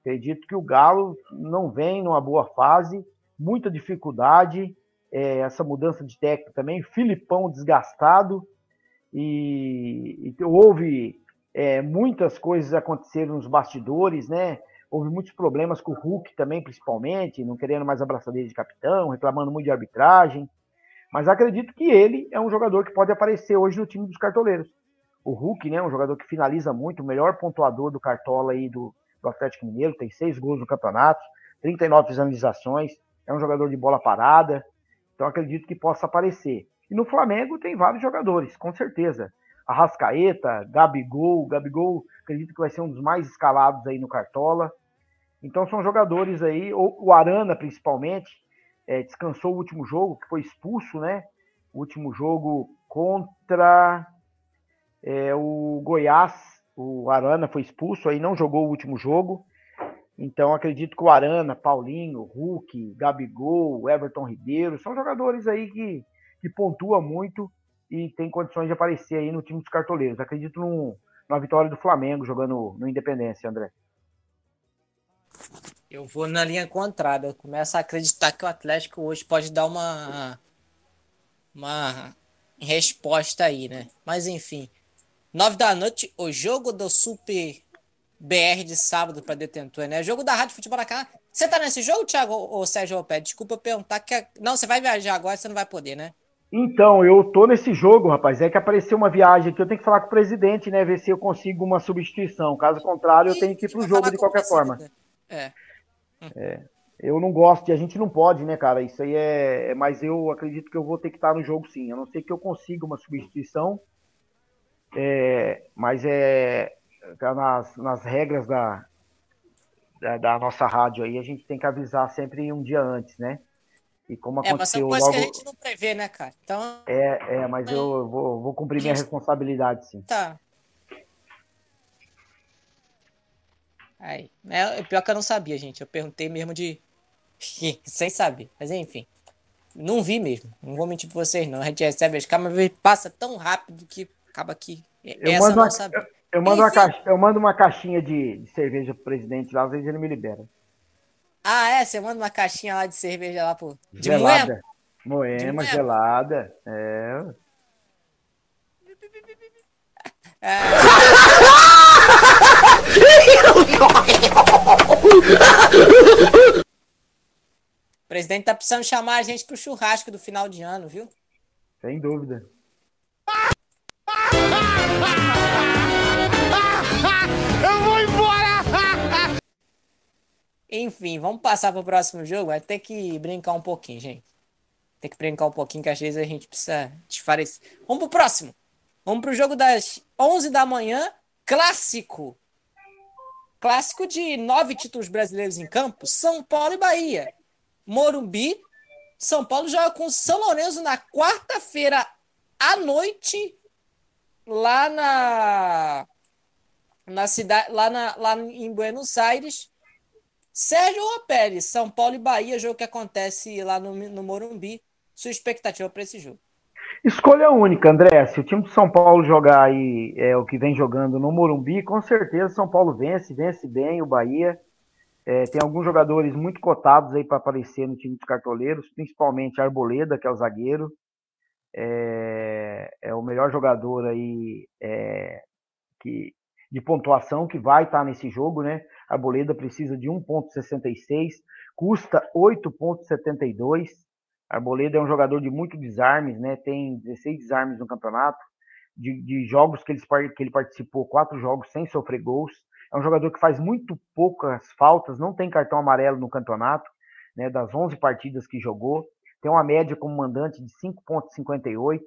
[SPEAKER 4] Acredito que o Galo não vem numa boa fase, muita dificuldade, é, essa mudança de técnico também, Filipão desgastado, e, e houve é, muitas coisas aconteceram nos bastidores, né? Houve muitos problemas com o Hulk também, principalmente, não querendo mais abraçadeira de capitão, reclamando muito de arbitragem. Mas acredito que ele é um jogador que pode aparecer hoje no time dos cartoleiros. O Hulk, né, um jogador que finaliza muito, o melhor pontuador do Cartola aí do, do Atlético Mineiro, tem seis gols no campeonato, 39 finalizações, é um jogador de bola parada, então acredito que possa aparecer. E no Flamengo tem vários jogadores, com certeza. Arrascaeta, Gabigol, Gabigol acredito que vai ser um dos mais escalados aí no Cartola. Então são jogadores aí, o Arana principalmente, é, descansou o último jogo, que foi expulso, né? O último jogo contra é, o Goiás, o Arana foi expulso, aí não jogou o último jogo. Então acredito que o Arana, Paulinho, Hulk, Gabigol, Everton Ribeiro, são jogadores aí que, que pontuam muito e tem condições de aparecer aí no time dos cartoleiros. Acredito num, numa vitória do Flamengo jogando no Independência, André.
[SPEAKER 3] Eu vou na linha contrária. Eu começo a acreditar que o Atlético hoje pode dar uma uma resposta aí, né? Mas enfim, Nove da noite, o jogo do Super BR de sábado para detentor, né? Jogo da Rádio Futebol Canela. Você tá nesse jogo, Thiago ou Sérgio Pé? Desculpa perguntar que. Não, você vai viajar agora, você não vai poder, né?
[SPEAKER 4] Então, eu tô nesse jogo, rapaz. É que apareceu uma viagem aqui, eu tenho que falar com o presidente, né? Ver se eu consigo uma substituição. Caso contrário, eu tenho que ir pro jogo de qualquer forma. É. é. Eu não gosto, e a gente não pode, né, cara? Isso aí é. Mas eu acredito que eu vou ter que estar no jogo sim. A não ser que eu consiga uma substituição. É, mas é. Tá nas, nas regras da, da, da, nossa rádio aí, a gente tem que avisar sempre um dia antes, né? E como aconteceu é, mas são logo... que a gente
[SPEAKER 3] não prevê, né, cara? Então...
[SPEAKER 4] É, é, mas eu vou, vou cumprir minha responsabilidade, sim.
[SPEAKER 3] Tá. Aí, é, pior que eu não sabia, gente. Eu perguntei mesmo de. [LAUGHS] Sem saber. Mas enfim. Não vi mesmo. Não vou mentir pra vocês, não. A gente recebe as câmeras e passa tão rápido que acaba aqui.
[SPEAKER 4] Eu Essa mando, uma, eu, eu, mando uma caixa, eu mando uma caixinha de, de cerveja pro presidente lá, às vezes ele me libera.
[SPEAKER 3] Ah, é? Você manda uma caixinha lá de cerveja lá pro.
[SPEAKER 4] De gelada. Moema, moema gelada. É. é. [LAUGHS]
[SPEAKER 3] O presidente tá precisando chamar a gente pro churrasco do final de ano, viu?
[SPEAKER 4] Sem dúvida.
[SPEAKER 3] Eu vou embora! Enfim, vamos passar pro próximo jogo. Vai ter que brincar um pouquinho, gente. Tem que brincar um pouquinho, que às vezes a gente precisa desfarecer. Vamos pro próximo. Vamos pro jogo das 11 da manhã. Clássico. Clássico de nove títulos brasileiros em campo. São Paulo e Bahia. Morumbi. São Paulo joga com São Lourenço na quarta-feira à noite. Lá na. Na cidade. Lá, na, lá em Buenos Aires. Sérgio Pérez, São Paulo e Bahia, jogo que acontece lá no, no Morumbi. Sua expectativa para esse jogo?
[SPEAKER 4] Escolha única, André. Se o time de São Paulo jogar aí é, o que vem jogando no Morumbi, com certeza São Paulo vence, vence bem o Bahia. É, tem alguns jogadores muito cotados aí para aparecer no time dos cartoleiros, principalmente Arboleda, que é o zagueiro. É, é o melhor jogador aí é, que, de pontuação que vai estar tá nesse jogo, né? A Arboleda precisa de 1,66, custa 8,72. Arboleda é um jogador de muito desarmes, né? Tem 16 desarmes no campeonato. De, de jogos que ele, que ele participou, quatro jogos sem sofrer gols. É um jogador que faz muito poucas faltas, não tem cartão amarelo no campeonato, né? Das 11 partidas que jogou. Tem uma média como mandante de 5,58.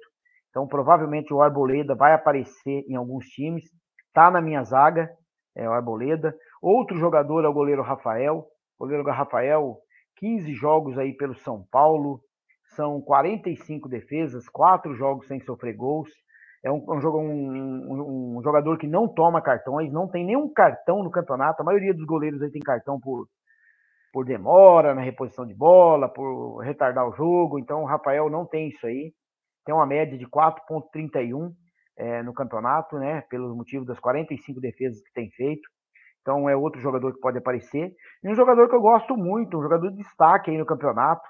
[SPEAKER 4] Então, provavelmente o Arboleda vai aparecer em alguns times. Tá na minha zaga, é o Arboleda. Outro jogador é o goleiro Rafael. O goleiro Rafael, 15 jogos aí pelo São Paulo, são 45 defesas, 4 jogos sem sofrer gols. É um, um, um, jogador que não toma cartões, não tem nenhum cartão no campeonato. A maioria dos goleiros aí tem cartão por, por demora na reposição de bola, por retardar o jogo. Então o Rafael não tem isso aí. Tem uma média de 4,31 é, no campeonato, né? Pelo motivo das 45 defesas que tem feito. Então é outro jogador que pode aparecer. E um jogador que eu gosto muito, um jogador de destaque aí no campeonato.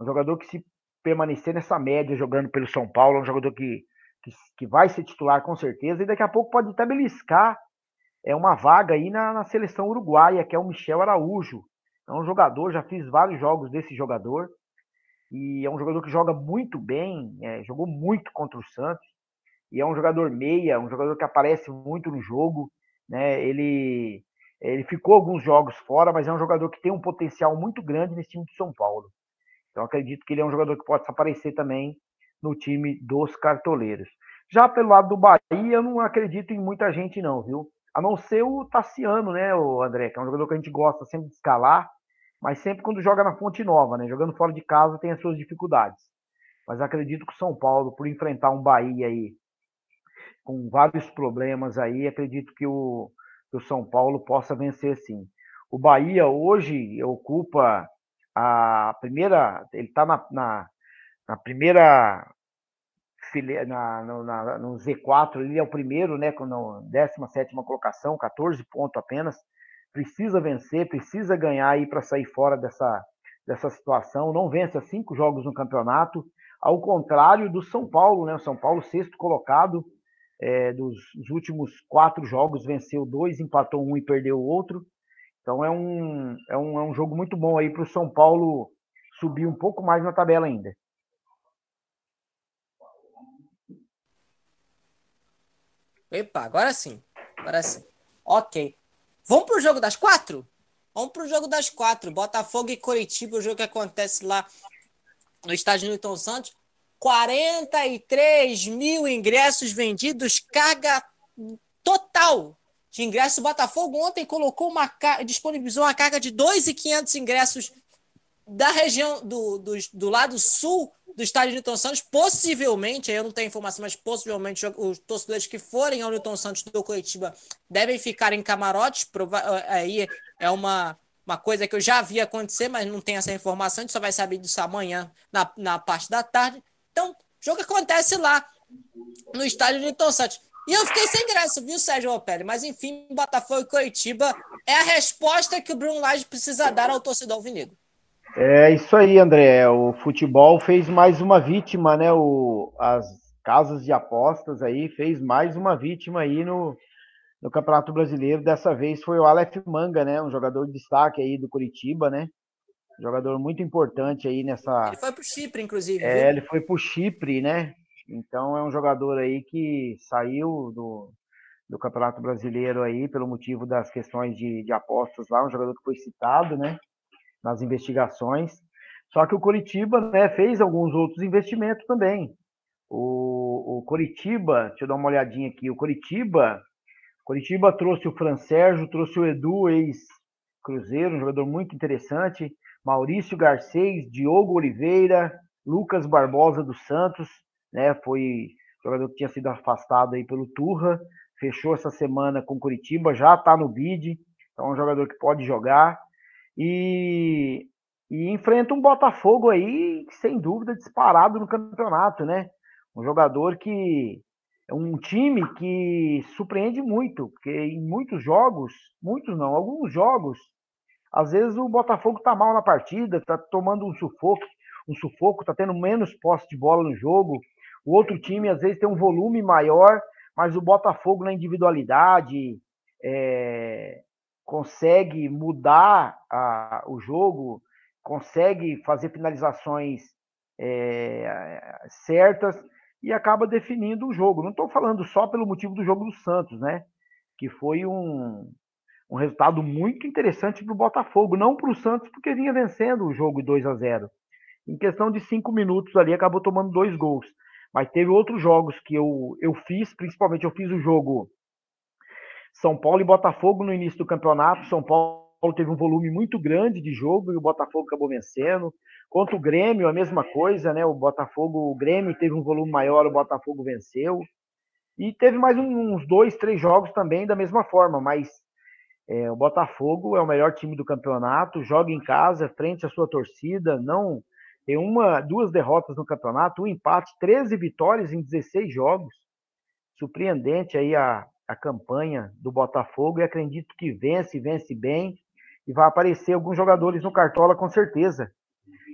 [SPEAKER 4] Um jogador que se permanecer nessa média jogando pelo São Paulo, é um jogador que, que, que, vai ser titular com certeza, e daqui a pouco pode até beliscar é uma vaga aí na, na seleção uruguaia, que é o Michel Araújo. É um jogador, já fiz vários jogos desse jogador, e é um jogador que joga muito bem, é, jogou muito contra o Santos, e é um jogador meia, um jogador que aparece muito no jogo, né? Ele ele ficou alguns jogos fora, mas é um jogador que tem um potencial muito grande nesse time de São Paulo. Então acredito que ele é um jogador que pode aparecer também no time dos cartoleiros. Já pelo lado do Bahia, eu não acredito em muita gente não, viu? A não ser o Tassiano, né, o André, que é um jogador que a gente gosta sempre de escalar, mas sempre quando joga na Fonte Nova, né? Jogando fora de casa tem as suas dificuldades. Mas acredito que o São Paulo, por enfrentar um Bahia aí com vários problemas aí, acredito que o, que o São Paulo possa vencer sim. O Bahia hoje ocupa a primeira, ele está na, na, na, primeira na, na, no Z4, ele é o primeiro, né, com a 17 colocação, 14 pontos apenas. Precisa vencer, precisa ganhar aí para sair fora dessa, dessa situação. Não vence cinco jogos no campeonato, ao contrário do São Paulo, né? O São Paulo, sexto colocado, é, dos últimos quatro jogos, venceu dois, empatou um e perdeu o outro. Então é um, é um, é um jogo muito bom aí para o São Paulo subir um pouco mais na tabela ainda.
[SPEAKER 3] Epa, agora sim. Agora sim. Ok. Vamos pro jogo das quatro? Vamos pro jogo das quatro. Botafogo e Coritiba, o jogo que acontece lá no estádio Newton Santos. 43 mil ingressos vendidos, carga total de ingressos. O Botafogo ontem colocou uma disponibilizou uma carga de 2.500 ingressos da região do, do, do lado sul do estádio Newton Santos, possivelmente, eu não tenho informação, mas possivelmente os torcedores que forem ao Newton Santos do Curitiba devem ficar em camarotes. Aí é uma, uma coisa que eu já vi acontecer, mas não tem essa informação, a gente só vai saber disso amanhã na, na parte da tarde. Então, jogo acontece lá no estádio Newton Santos. E eu fiquei sem graça, viu, Sérgio Opelli? Mas enfim, Botafogo e Curitiba é a resposta que o Bruno Lage precisa dar ao torcedor alvinegro.
[SPEAKER 4] É isso aí, André. O futebol fez mais uma vítima, né? O, as casas de apostas aí fez mais uma vítima aí no, no Campeonato Brasileiro. Dessa vez foi o Aleph Manga, né? Um jogador de destaque aí do Curitiba, né? jogador muito importante aí nessa.
[SPEAKER 3] Ele foi pro Chipre, inclusive.
[SPEAKER 4] É, viu? ele foi pro Chipre, né? Então é um jogador aí que saiu do, do Campeonato Brasileiro aí pelo motivo das questões de, de apostas lá, um jogador que foi citado, né? Nas investigações. Só que o Curitiba né, fez alguns outros investimentos também. O, o Curitiba, deixa eu dar uma olhadinha aqui, o Curitiba, Curitiba trouxe o Fran Sérgio, trouxe o Edu, ex-Cruzeiro, um jogador muito interessante, Maurício Garcês, Diogo Oliveira, Lucas Barbosa dos Santos, né, foi jogador que tinha sido afastado aí pelo Turra, fechou essa semana com o Curitiba, já está no bid, então é um jogador que pode jogar e, e enfrenta um Botafogo aí, sem dúvida, disparado no campeonato, né? Um jogador que é um time que surpreende muito, porque em muitos jogos, muitos não, alguns jogos, às vezes o Botafogo tá mal na partida, tá tomando um sufoco, um sufoco, tá tendo menos posse de bola no jogo. O outro time às vezes tem um volume maior, mas o Botafogo na individualidade, é, consegue mudar a, o jogo, consegue fazer finalizações é, certas e acaba definindo o jogo. Não estou falando só pelo motivo do jogo do Santos, né? Que foi um, um resultado muito interessante para o Botafogo, não para o Santos, porque vinha vencendo o jogo 2 a 0 Em questão de cinco minutos ali, acabou tomando dois gols. Mas teve outros jogos que eu, eu fiz, principalmente eu fiz o jogo são Paulo e Botafogo no início do campeonato. São Paulo teve um volume muito grande de jogo e o Botafogo acabou vencendo. Contra o Grêmio, a mesma coisa, né? O Botafogo, o Grêmio teve um volume maior, o Botafogo venceu. E teve mais uns dois, três jogos também da mesma forma, mas é, o Botafogo é o melhor time do campeonato, joga em casa, frente à sua torcida, não tem uma, duas derrotas no campeonato, um empate, 13 vitórias em 16 jogos. Surpreendente aí a, a campanha do Botafogo e acredito que vence, vence bem e vai aparecer alguns jogadores no Cartola com certeza.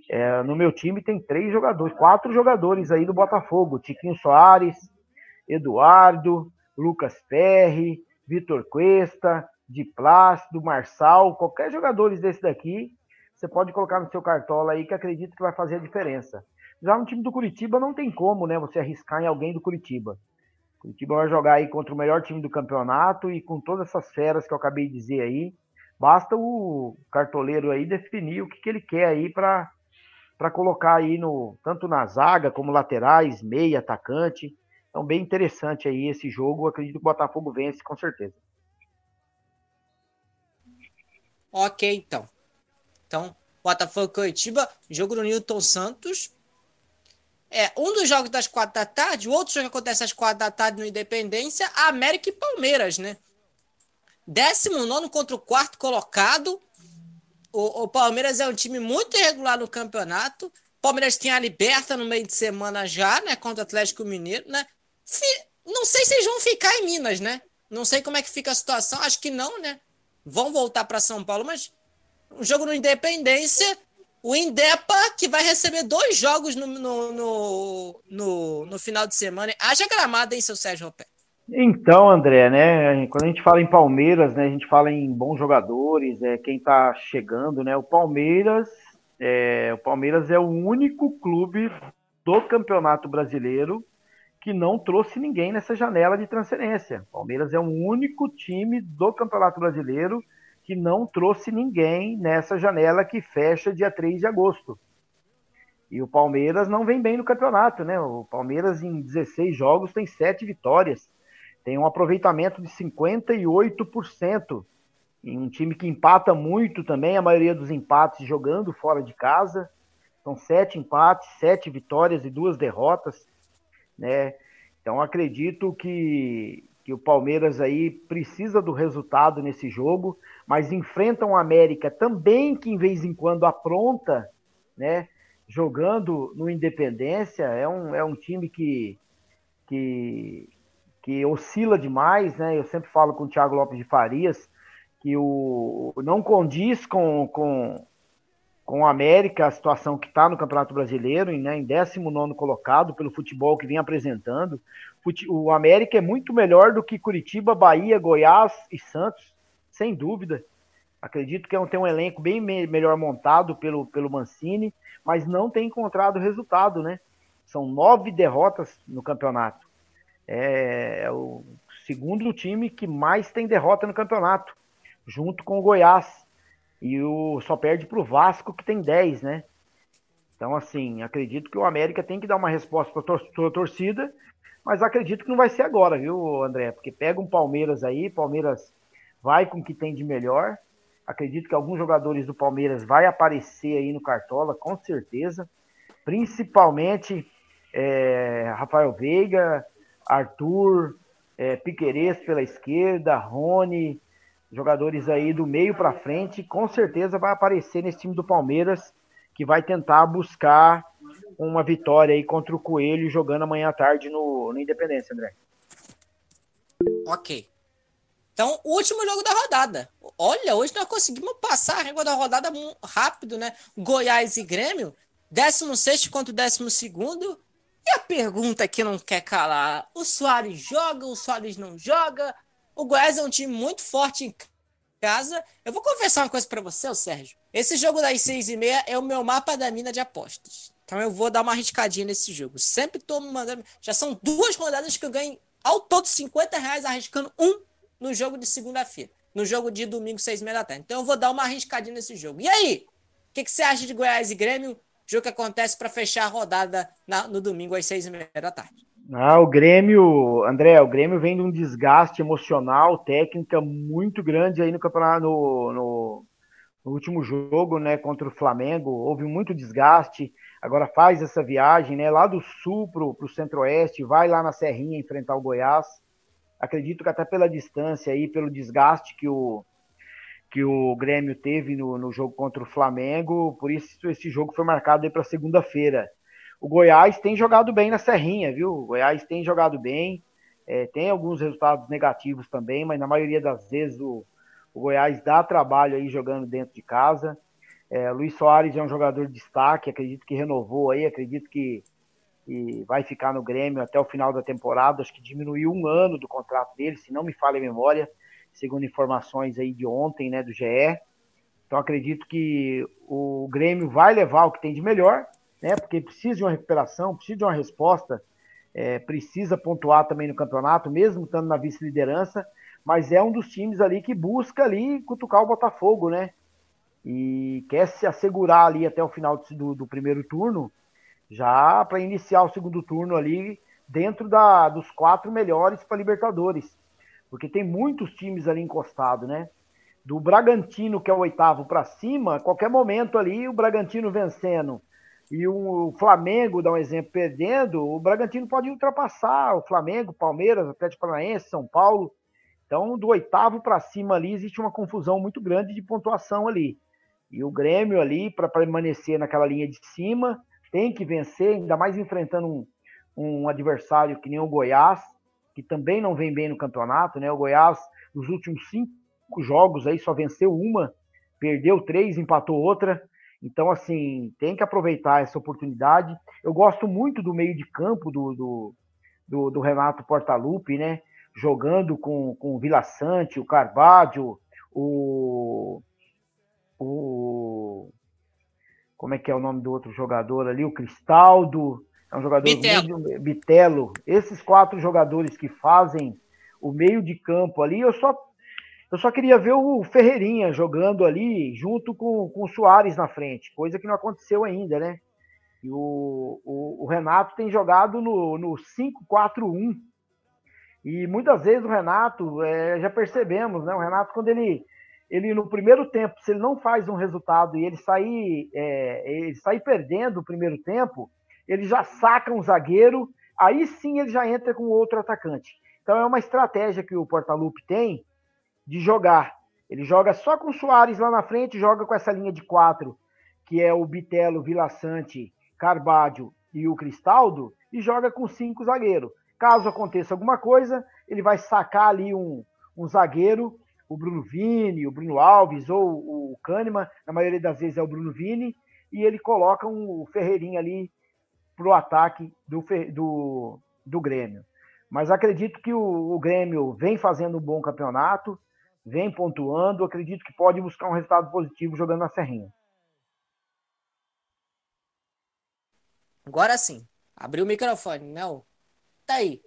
[SPEAKER 4] É, no meu time tem três jogadores, quatro jogadores aí do Botafogo: Tiquinho Soares, Eduardo, Lucas Perry, Vitor Cuesta, Di Plácido, Marçal, qualquer jogadores desse daqui, você pode colocar no seu cartola aí que acredito que vai fazer a diferença. Já no time do Curitiba não tem como, né, você arriscar em alguém do Curitiba. Curitiba vai jogar aí contra o melhor time do campeonato e com todas essas feras que eu acabei de dizer aí, basta o cartoleiro aí definir o que, que ele quer aí para para colocar aí no tanto na zaga como laterais, meia, atacante. Então bem interessante aí esse jogo. Acredito que o Botafogo vence com certeza.
[SPEAKER 3] Ok, então. Então, Botafogo Curitiba, jogo do Newton Santos. É, um dos jogos das quatro da tarde, o outro jogo que acontece às quatro da tarde no Independência, América e Palmeiras, né? 19 contra o quarto colocado. O, o, Palmeiras é um time muito irregular no campeonato. O Palmeiras tem a Liberta no meio de semana já, né? Contra o Atlético Mineiro, né? Não sei se eles vão ficar em Minas, né? Não sei como é que fica a situação. Acho que não, né? Vão voltar para São Paulo, mas o jogo no Independência o Indepa, que vai receber dois jogos no, no, no, no, no final de semana. Haja gramado, hein, seu Sérgio Roberto?
[SPEAKER 4] Então, André, né? Quando a gente fala em Palmeiras, né? A gente fala em bons jogadores, é quem tá chegando, né? O Palmeiras, é, o Palmeiras é o único clube do Campeonato Brasileiro que não trouxe ninguém nessa janela de transferência. O Palmeiras é o único time do Campeonato Brasileiro que não trouxe ninguém nessa janela que fecha dia 3 de agosto. E o Palmeiras não vem bem no campeonato, né? O Palmeiras em 16 jogos tem 7 vitórias, tem um aproveitamento de 58%. Em um time que empata muito também, a maioria dos empates jogando fora de casa. São sete empates, sete vitórias e duas derrotas, né? Então acredito que, que o Palmeiras aí precisa do resultado nesse jogo, mas enfrenta um América também que em vez em quando apronta, né? Jogando no Independência, é um, é um time que, que, que oscila demais, né? Eu sempre falo com o Thiago Lopes de Farias que o, não condiz com, com, com o América, a situação que está no Campeonato Brasileiro, né, em 19 colocado, pelo futebol que vem apresentando. O América é muito melhor do que Curitiba, Bahia, Goiás e Santos, sem dúvida. Acredito que é tem um elenco bem me melhor montado pelo, pelo Mancini, mas não tem encontrado resultado, né? São nove derrotas no campeonato. É, é o segundo time que mais tem derrota no campeonato, junto com o Goiás. E o só perde para o Vasco, que tem 10, né? Então, assim, acredito que o América tem que dar uma resposta para a tor torcida, mas acredito que não vai ser agora, viu, André? Porque pega um Palmeiras aí, Palmeiras vai com o que tem de melhor. Acredito que alguns jogadores do Palmeiras vai aparecer aí no Cartola, com certeza. Principalmente é, Rafael Veiga, Arthur, é, pela esquerda, Rony, jogadores aí do meio para frente, com certeza vai aparecer nesse time do Palmeiras, que vai tentar buscar uma vitória aí contra o Coelho jogando amanhã à tarde no, no Independência, André.
[SPEAKER 3] Ok. Então, o último jogo da rodada. Olha, hoje nós conseguimos passar a régua da rodada rápido, né? Goiás e Grêmio, 16 contra o 12. E a pergunta que não quer calar: o Soares joga, o Soares não joga? O Goiás é um time muito forte em casa. Eu vou confessar uma coisa para você, Sérgio. Esse jogo das seis e meia é o meu mapa da mina de apostas. Então eu vou dar uma arriscadinha nesse jogo. Sempre tô mandando. Já são duas rodadas que eu ganho ao todo 50 reais arriscando um no jogo de segunda-feira. No jogo de domingo, seis e meia da tarde. Então eu vou dar uma arriscadinha nesse jogo. E aí? O que, que você acha de Goiás e Grêmio? Jogo que acontece para fechar a rodada na, no domingo às seis e meia da tarde.
[SPEAKER 4] Ah, o Grêmio, André, o Grêmio vem de um desgaste emocional, técnica muito grande aí no campeonato, no, no, no, último jogo, né, contra o Flamengo. Houve muito desgaste. Agora faz essa viagem, né, lá do sul pro, pro centro-oeste, vai lá na Serrinha enfrentar o Goiás. Acredito que até pela distância aí, pelo desgaste que o, que o Grêmio teve no, no jogo contra o Flamengo, por isso esse jogo foi marcado para segunda-feira o Goiás tem jogado bem na Serrinha, viu? O Goiás tem jogado bem, é, tem alguns resultados negativos também, mas na maioria das vezes o, o Goiás dá trabalho aí jogando dentro de casa. É, Luiz Soares é um jogador de destaque, acredito que renovou aí, acredito que, que vai ficar no Grêmio até o final da temporada. Acho que diminuiu um ano do contrato dele, se não me falha a memória, segundo informações aí de ontem, né, do GE. Então acredito que o Grêmio vai levar o que tem de melhor né? Porque precisa de uma recuperação, precisa de uma resposta, é, precisa pontuar também no campeonato, mesmo estando na vice-liderança, mas é um dos times ali que busca ali cutucar o Botafogo, né? E quer se assegurar ali até o final do, do primeiro turno, já para iniciar o segundo turno ali dentro da, dos quatro melhores para Libertadores. Porque tem muitos times ali encostados, né? Do Bragantino, que é o oitavo para cima, qualquer momento ali, o Bragantino vencendo e o Flamengo, dá um exemplo, perdendo, o Bragantino pode ultrapassar o Flamengo, Palmeiras, Atlético Paranaense, São Paulo. Então, do oitavo para cima ali, existe uma confusão muito grande de pontuação ali. E o Grêmio ali, para permanecer naquela linha de cima, tem que vencer, ainda mais enfrentando um, um adversário que nem o Goiás, que também não vem bem no campeonato, né? O Goiás, nos últimos cinco jogos aí, só venceu uma, perdeu três, empatou outra. Então, assim, tem que aproveitar essa oportunidade. Eu gosto muito do meio de campo do, do, do, do Renato Portaluppi, né? jogando com, com o Vila Sante, o Carvalho, o, o. Como é que é o nome do outro jogador ali? O Cristaldo. É um jogador
[SPEAKER 3] Bitelo.
[SPEAKER 4] muito- Bitelo. Esses quatro jogadores que fazem o meio de campo ali, eu só eu só queria ver o Ferreirinha jogando ali junto com, com o Soares na frente, coisa que não aconteceu ainda, né? E o, o, o Renato tem jogado no, no 5-4-1. E muitas vezes o Renato, é, já percebemos, né? O Renato, quando ele, ele no primeiro tempo, se ele não faz um resultado e ele sair, é, ele sair perdendo o primeiro tempo, ele já saca um zagueiro, aí sim ele já entra com outro atacante. Então é uma estratégia que o Portalupe tem de jogar. Ele joga só com o Soares lá na frente, joga com essa linha de quatro, que é o Bitelo, Vila Sante, Carvalho e o Cristaldo, e joga com cinco zagueiros. Caso aconteça alguma coisa, ele vai sacar ali um, um zagueiro, o Bruno Vini, o Bruno Alves ou o Kahneman, na maioria das vezes é o Bruno Vini, e ele coloca um Ferreirinha ali pro ataque do, do, do Grêmio. Mas acredito que o, o Grêmio vem fazendo um bom campeonato, vem pontuando, acredito que pode buscar um resultado positivo jogando na Serrinha.
[SPEAKER 3] Agora sim. Abriu o microfone, não. Tá aí.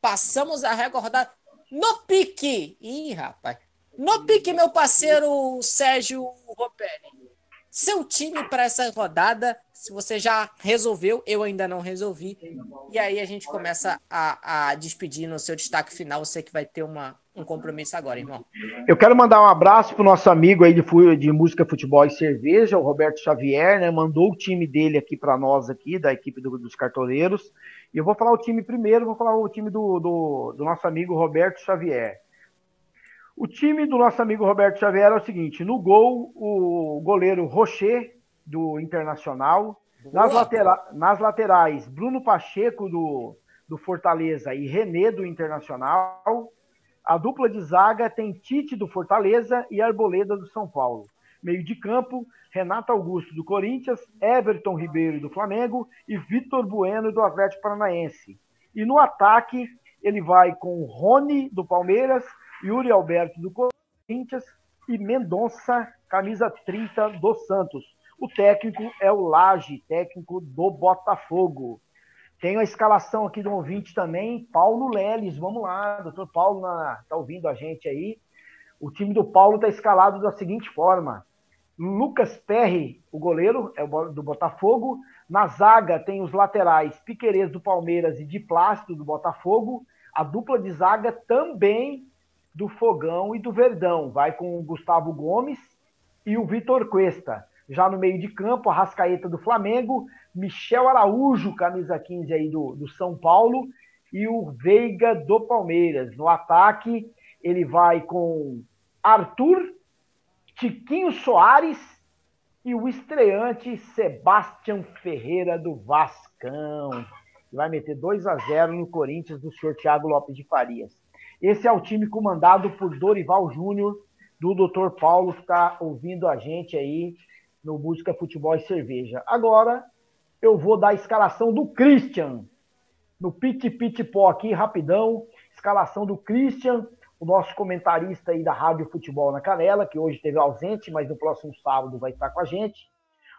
[SPEAKER 3] Passamos a rodada no pique. Ih, rapaz. No pique, meu parceiro Sérgio Ropelli. Seu time para essa rodada, se você já resolveu, eu ainda não resolvi. E aí a gente começa a, a despedir no seu destaque final. Você que vai ter uma, um compromisso agora, irmão.
[SPEAKER 4] Eu quero mandar um abraço pro nosso amigo aí de, de música, futebol e cerveja, o Roberto Xavier, né? Mandou o time dele aqui para nós aqui, da equipe do- dos cartoleiros. E eu vou falar o time primeiro, vou falar o time do, do, do nosso amigo Roberto Xavier. O time do nosso amigo Roberto Xavier é o seguinte: no gol, o goleiro Rocher, do Internacional. Nas, latera- nas laterais, Bruno Pacheco, do, do Fortaleza, e René, do Internacional. A dupla de zaga tem Tite, do Fortaleza, e Arboleda, do São Paulo. Meio de campo, Renato Augusto, do Corinthians, Everton Ribeiro, do Flamengo, e Vitor Bueno, do Atlético Paranaense. E no ataque, ele vai com Rony, do Palmeiras, Yuri Alberto, do Corinthians, e Mendonça, camisa 30, do Santos. O técnico é o Laje, técnico do Botafogo. Tem a escalação aqui do ouvinte também, Paulo Leles. Vamos lá, doutor Paulo está ouvindo a gente aí. O time do Paulo está escalado da seguinte forma: Lucas Perry, o goleiro, é do Botafogo. Na zaga tem os laterais Piquerez do Palmeiras e de Plástico do Botafogo. A dupla de zaga também do Fogão e do Verdão. Vai com o Gustavo Gomes e o Vitor Cuesta. Já no meio de campo, a Rascaeta do Flamengo, Michel Araújo, camisa 15 aí do, do São Paulo, e o Veiga do Palmeiras. No ataque, ele vai com Arthur, Tiquinho Soares e o estreante Sebastião Ferreira do Vascão. que Vai meter 2 a 0 no Corinthians do senhor Thiago Lopes de Farias. Esse é o time comandado por Dorival Júnior, do Dr. Paulo, que está ouvindo a gente aí no Música Futebol e Cerveja. Agora eu vou dar a escalação do Christian. No Pit Pit Pó aqui, rapidão. Escalação do Christian, o nosso comentarista aí da Rádio Futebol na Canela, que hoje esteve ausente, mas no próximo sábado vai estar com a gente.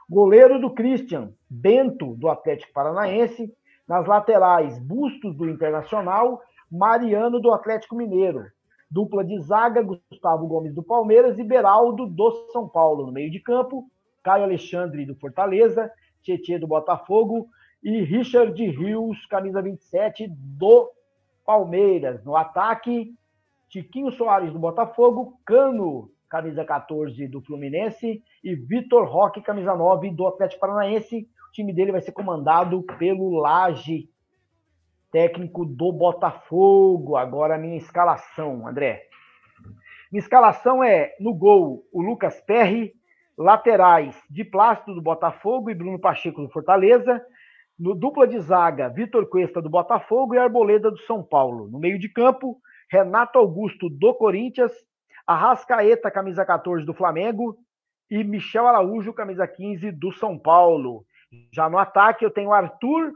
[SPEAKER 4] Goleiro do Christian, Bento, do Atlético Paranaense. Nas laterais, Bustos, do Internacional. Mariano, do Atlético Mineiro. Dupla de zaga, Gustavo Gomes, do Palmeiras. E Beraldo, do São Paulo. No meio de campo, Caio Alexandre, do Fortaleza. Tietê, do Botafogo. E Richard Rios, camisa 27, do Palmeiras. No ataque, Tiquinho Soares, do Botafogo. Cano, camisa 14, do Fluminense. E Vitor Roque, camisa 9, do Atlético Paranaense. O time dele vai ser comandado pelo Laje, técnico do Botafogo. Agora a minha escalação, André. Minha escalação é no gol o Lucas Perry, laterais de Plástico do Botafogo e Bruno Pacheco do Fortaleza. No dupla de zaga, Vitor Cuesta do Botafogo e Arboleda do São Paulo. No meio de campo, Renato Augusto do Corinthians, Arrascaeta, camisa 14 do Flamengo e Michel Araújo, camisa 15 do São Paulo. Já no ataque, eu tenho Arthur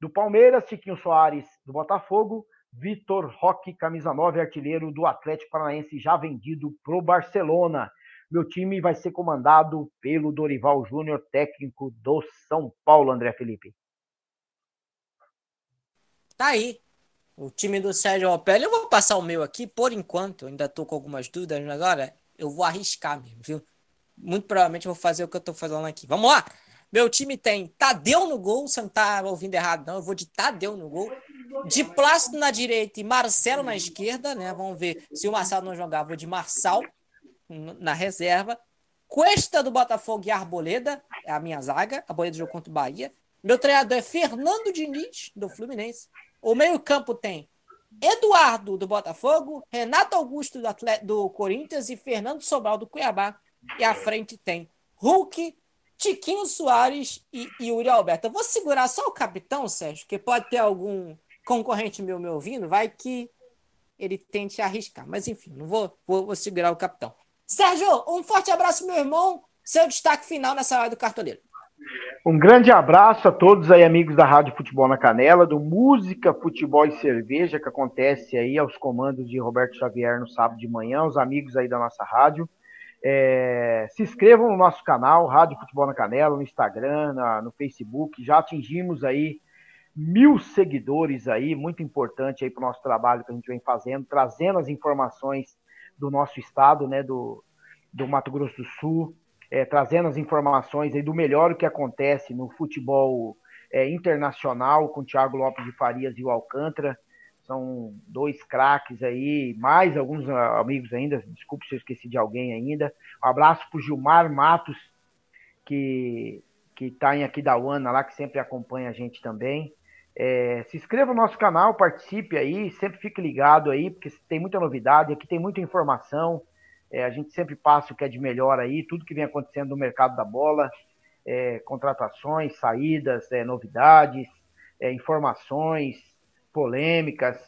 [SPEAKER 4] do Palmeiras, Chiquinho Soares do Botafogo, Vitor Roque, camisa 9, artilheiro do Atlético Paranaense, já vendido pro Barcelona. Meu time vai ser comandado pelo Dorival Júnior, técnico do São Paulo, André Felipe.
[SPEAKER 3] Tá aí. O time do Sérgio Ropelli. Eu vou passar o meu aqui, por enquanto. Ainda tô com algumas dúvidas agora. Eu vou arriscar mesmo, viu? Muito provavelmente eu vou fazer o que eu tô fazendo aqui. Vamos lá! Meu time tem Tadeu no gol, você não tá ouvindo errado, não. Eu vou de Tadeu no gol. De Plácido na direita e Marcelo na esquerda, né? Vamos ver se o Marcelo não jogar. Vou de Marçal na reserva. Cuesta do Botafogo e Arboleda, é a minha zaga. Arboleda jogou contra o Bahia. Meu treinador é Fernando Diniz, do Fluminense. O meio-campo tem Eduardo, do Botafogo, Renato Augusto, do, Atlet do Corinthians e Fernando Sobral, do Cuiabá. E à frente tem Hulk, Tiquinho Soares e Yuri Alberto. Eu vou segurar só o capitão, Sérgio, que pode ter algum concorrente meu me ouvindo, vai que ele tente arriscar. Mas enfim, não vou, vou, vou segurar o capitão. Sérgio, um forte abraço, meu irmão. Seu destaque final nessa hora do cartoleiro.
[SPEAKER 4] Um grande abraço a todos aí, amigos da Rádio Futebol na Canela, do Música, Futebol e Cerveja, que acontece aí aos comandos de Roberto Xavier no sábado de manhã, os amigos aí da nossa rádio. É, se inscrevam no nosso canal, Rádio Futebol na Canela, no Instagram, na, no Facebook. Já atingimos aí mil seguidores aí, muito importante aí para o nosso trabalho que a gente vem fazendo, trazendo as informações do nosso estado, né, do, do Mato Grosso do Sul, é, trazendo as informações aí do melhor que acontece no futebol é, internacional com o Thiago Lopes de Farias e o Alcântara. São dois craques aí, mais alguns amigos ainda. Desculpe se eu esqueci de alguém ainda. Um abraço para o Gilmar Matos, que que está em Aquidauana lá, que sempre acompanha a gente também. É, se inscreva no nosso canal, participe aí, sempre fique ligado aí, porque tem muita novidade, aqui tem muita informação. É, a gente sempre passa o que é de melhor aí, tudo que vem acontecendo no mercado da bola, é, contratações, saídas, é, novidades, é, informações, polêmicas.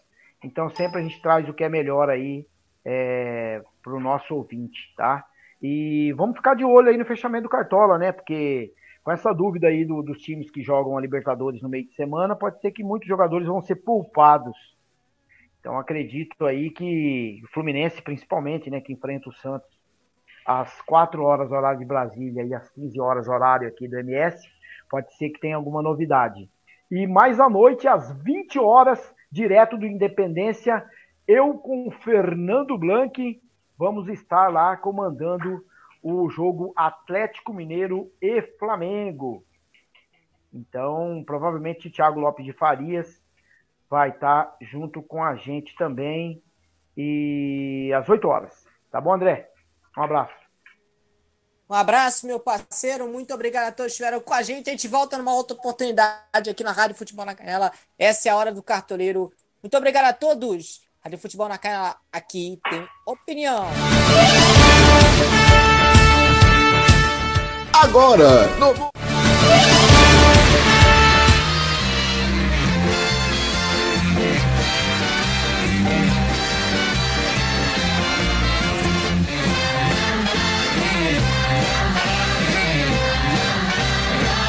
[SPEAKER 4] Então sempre a gente traz o que é melhor aí é, para o nosso ouvinte, tá? E vamos ficar de olho aí no fechamento do Cartola, né? Porque com essa dúvida aí do, dos times que jogam a Libertadores no meio de semana, pode ser que muitos jogadores vão ser poupados então acredito aí que o Fluminense, principalmente, né, que enfrenta o Santos às 4 horas horário de Brasília e às 15 horas horário aqui do MS, pode ser que tenha alguma novidade. E mais à noite, às 20 horas, direto do Independência, eu com Fernando Blanc vamos estar lá comandando o jogo Atlético Mineiro e Flamengo. Então, provavelmente Thiago Lopes de Farias vai estar tá junto com a gente também. E às 8 horas. Tá bom, André? Um abraço.
[SPEAKER 3] Um abraço, meu parceiro. Muito obrigado a todos que estiveram com a gente. A gente volta numa outra oportunidade aqui na Rádio Futebol na Canela. Essa é a hora do cartoleiro. Muito obrigado a todos. Rádio Futebol na Canela aqui tem opinião.
[SPEAKER 1] Agora, no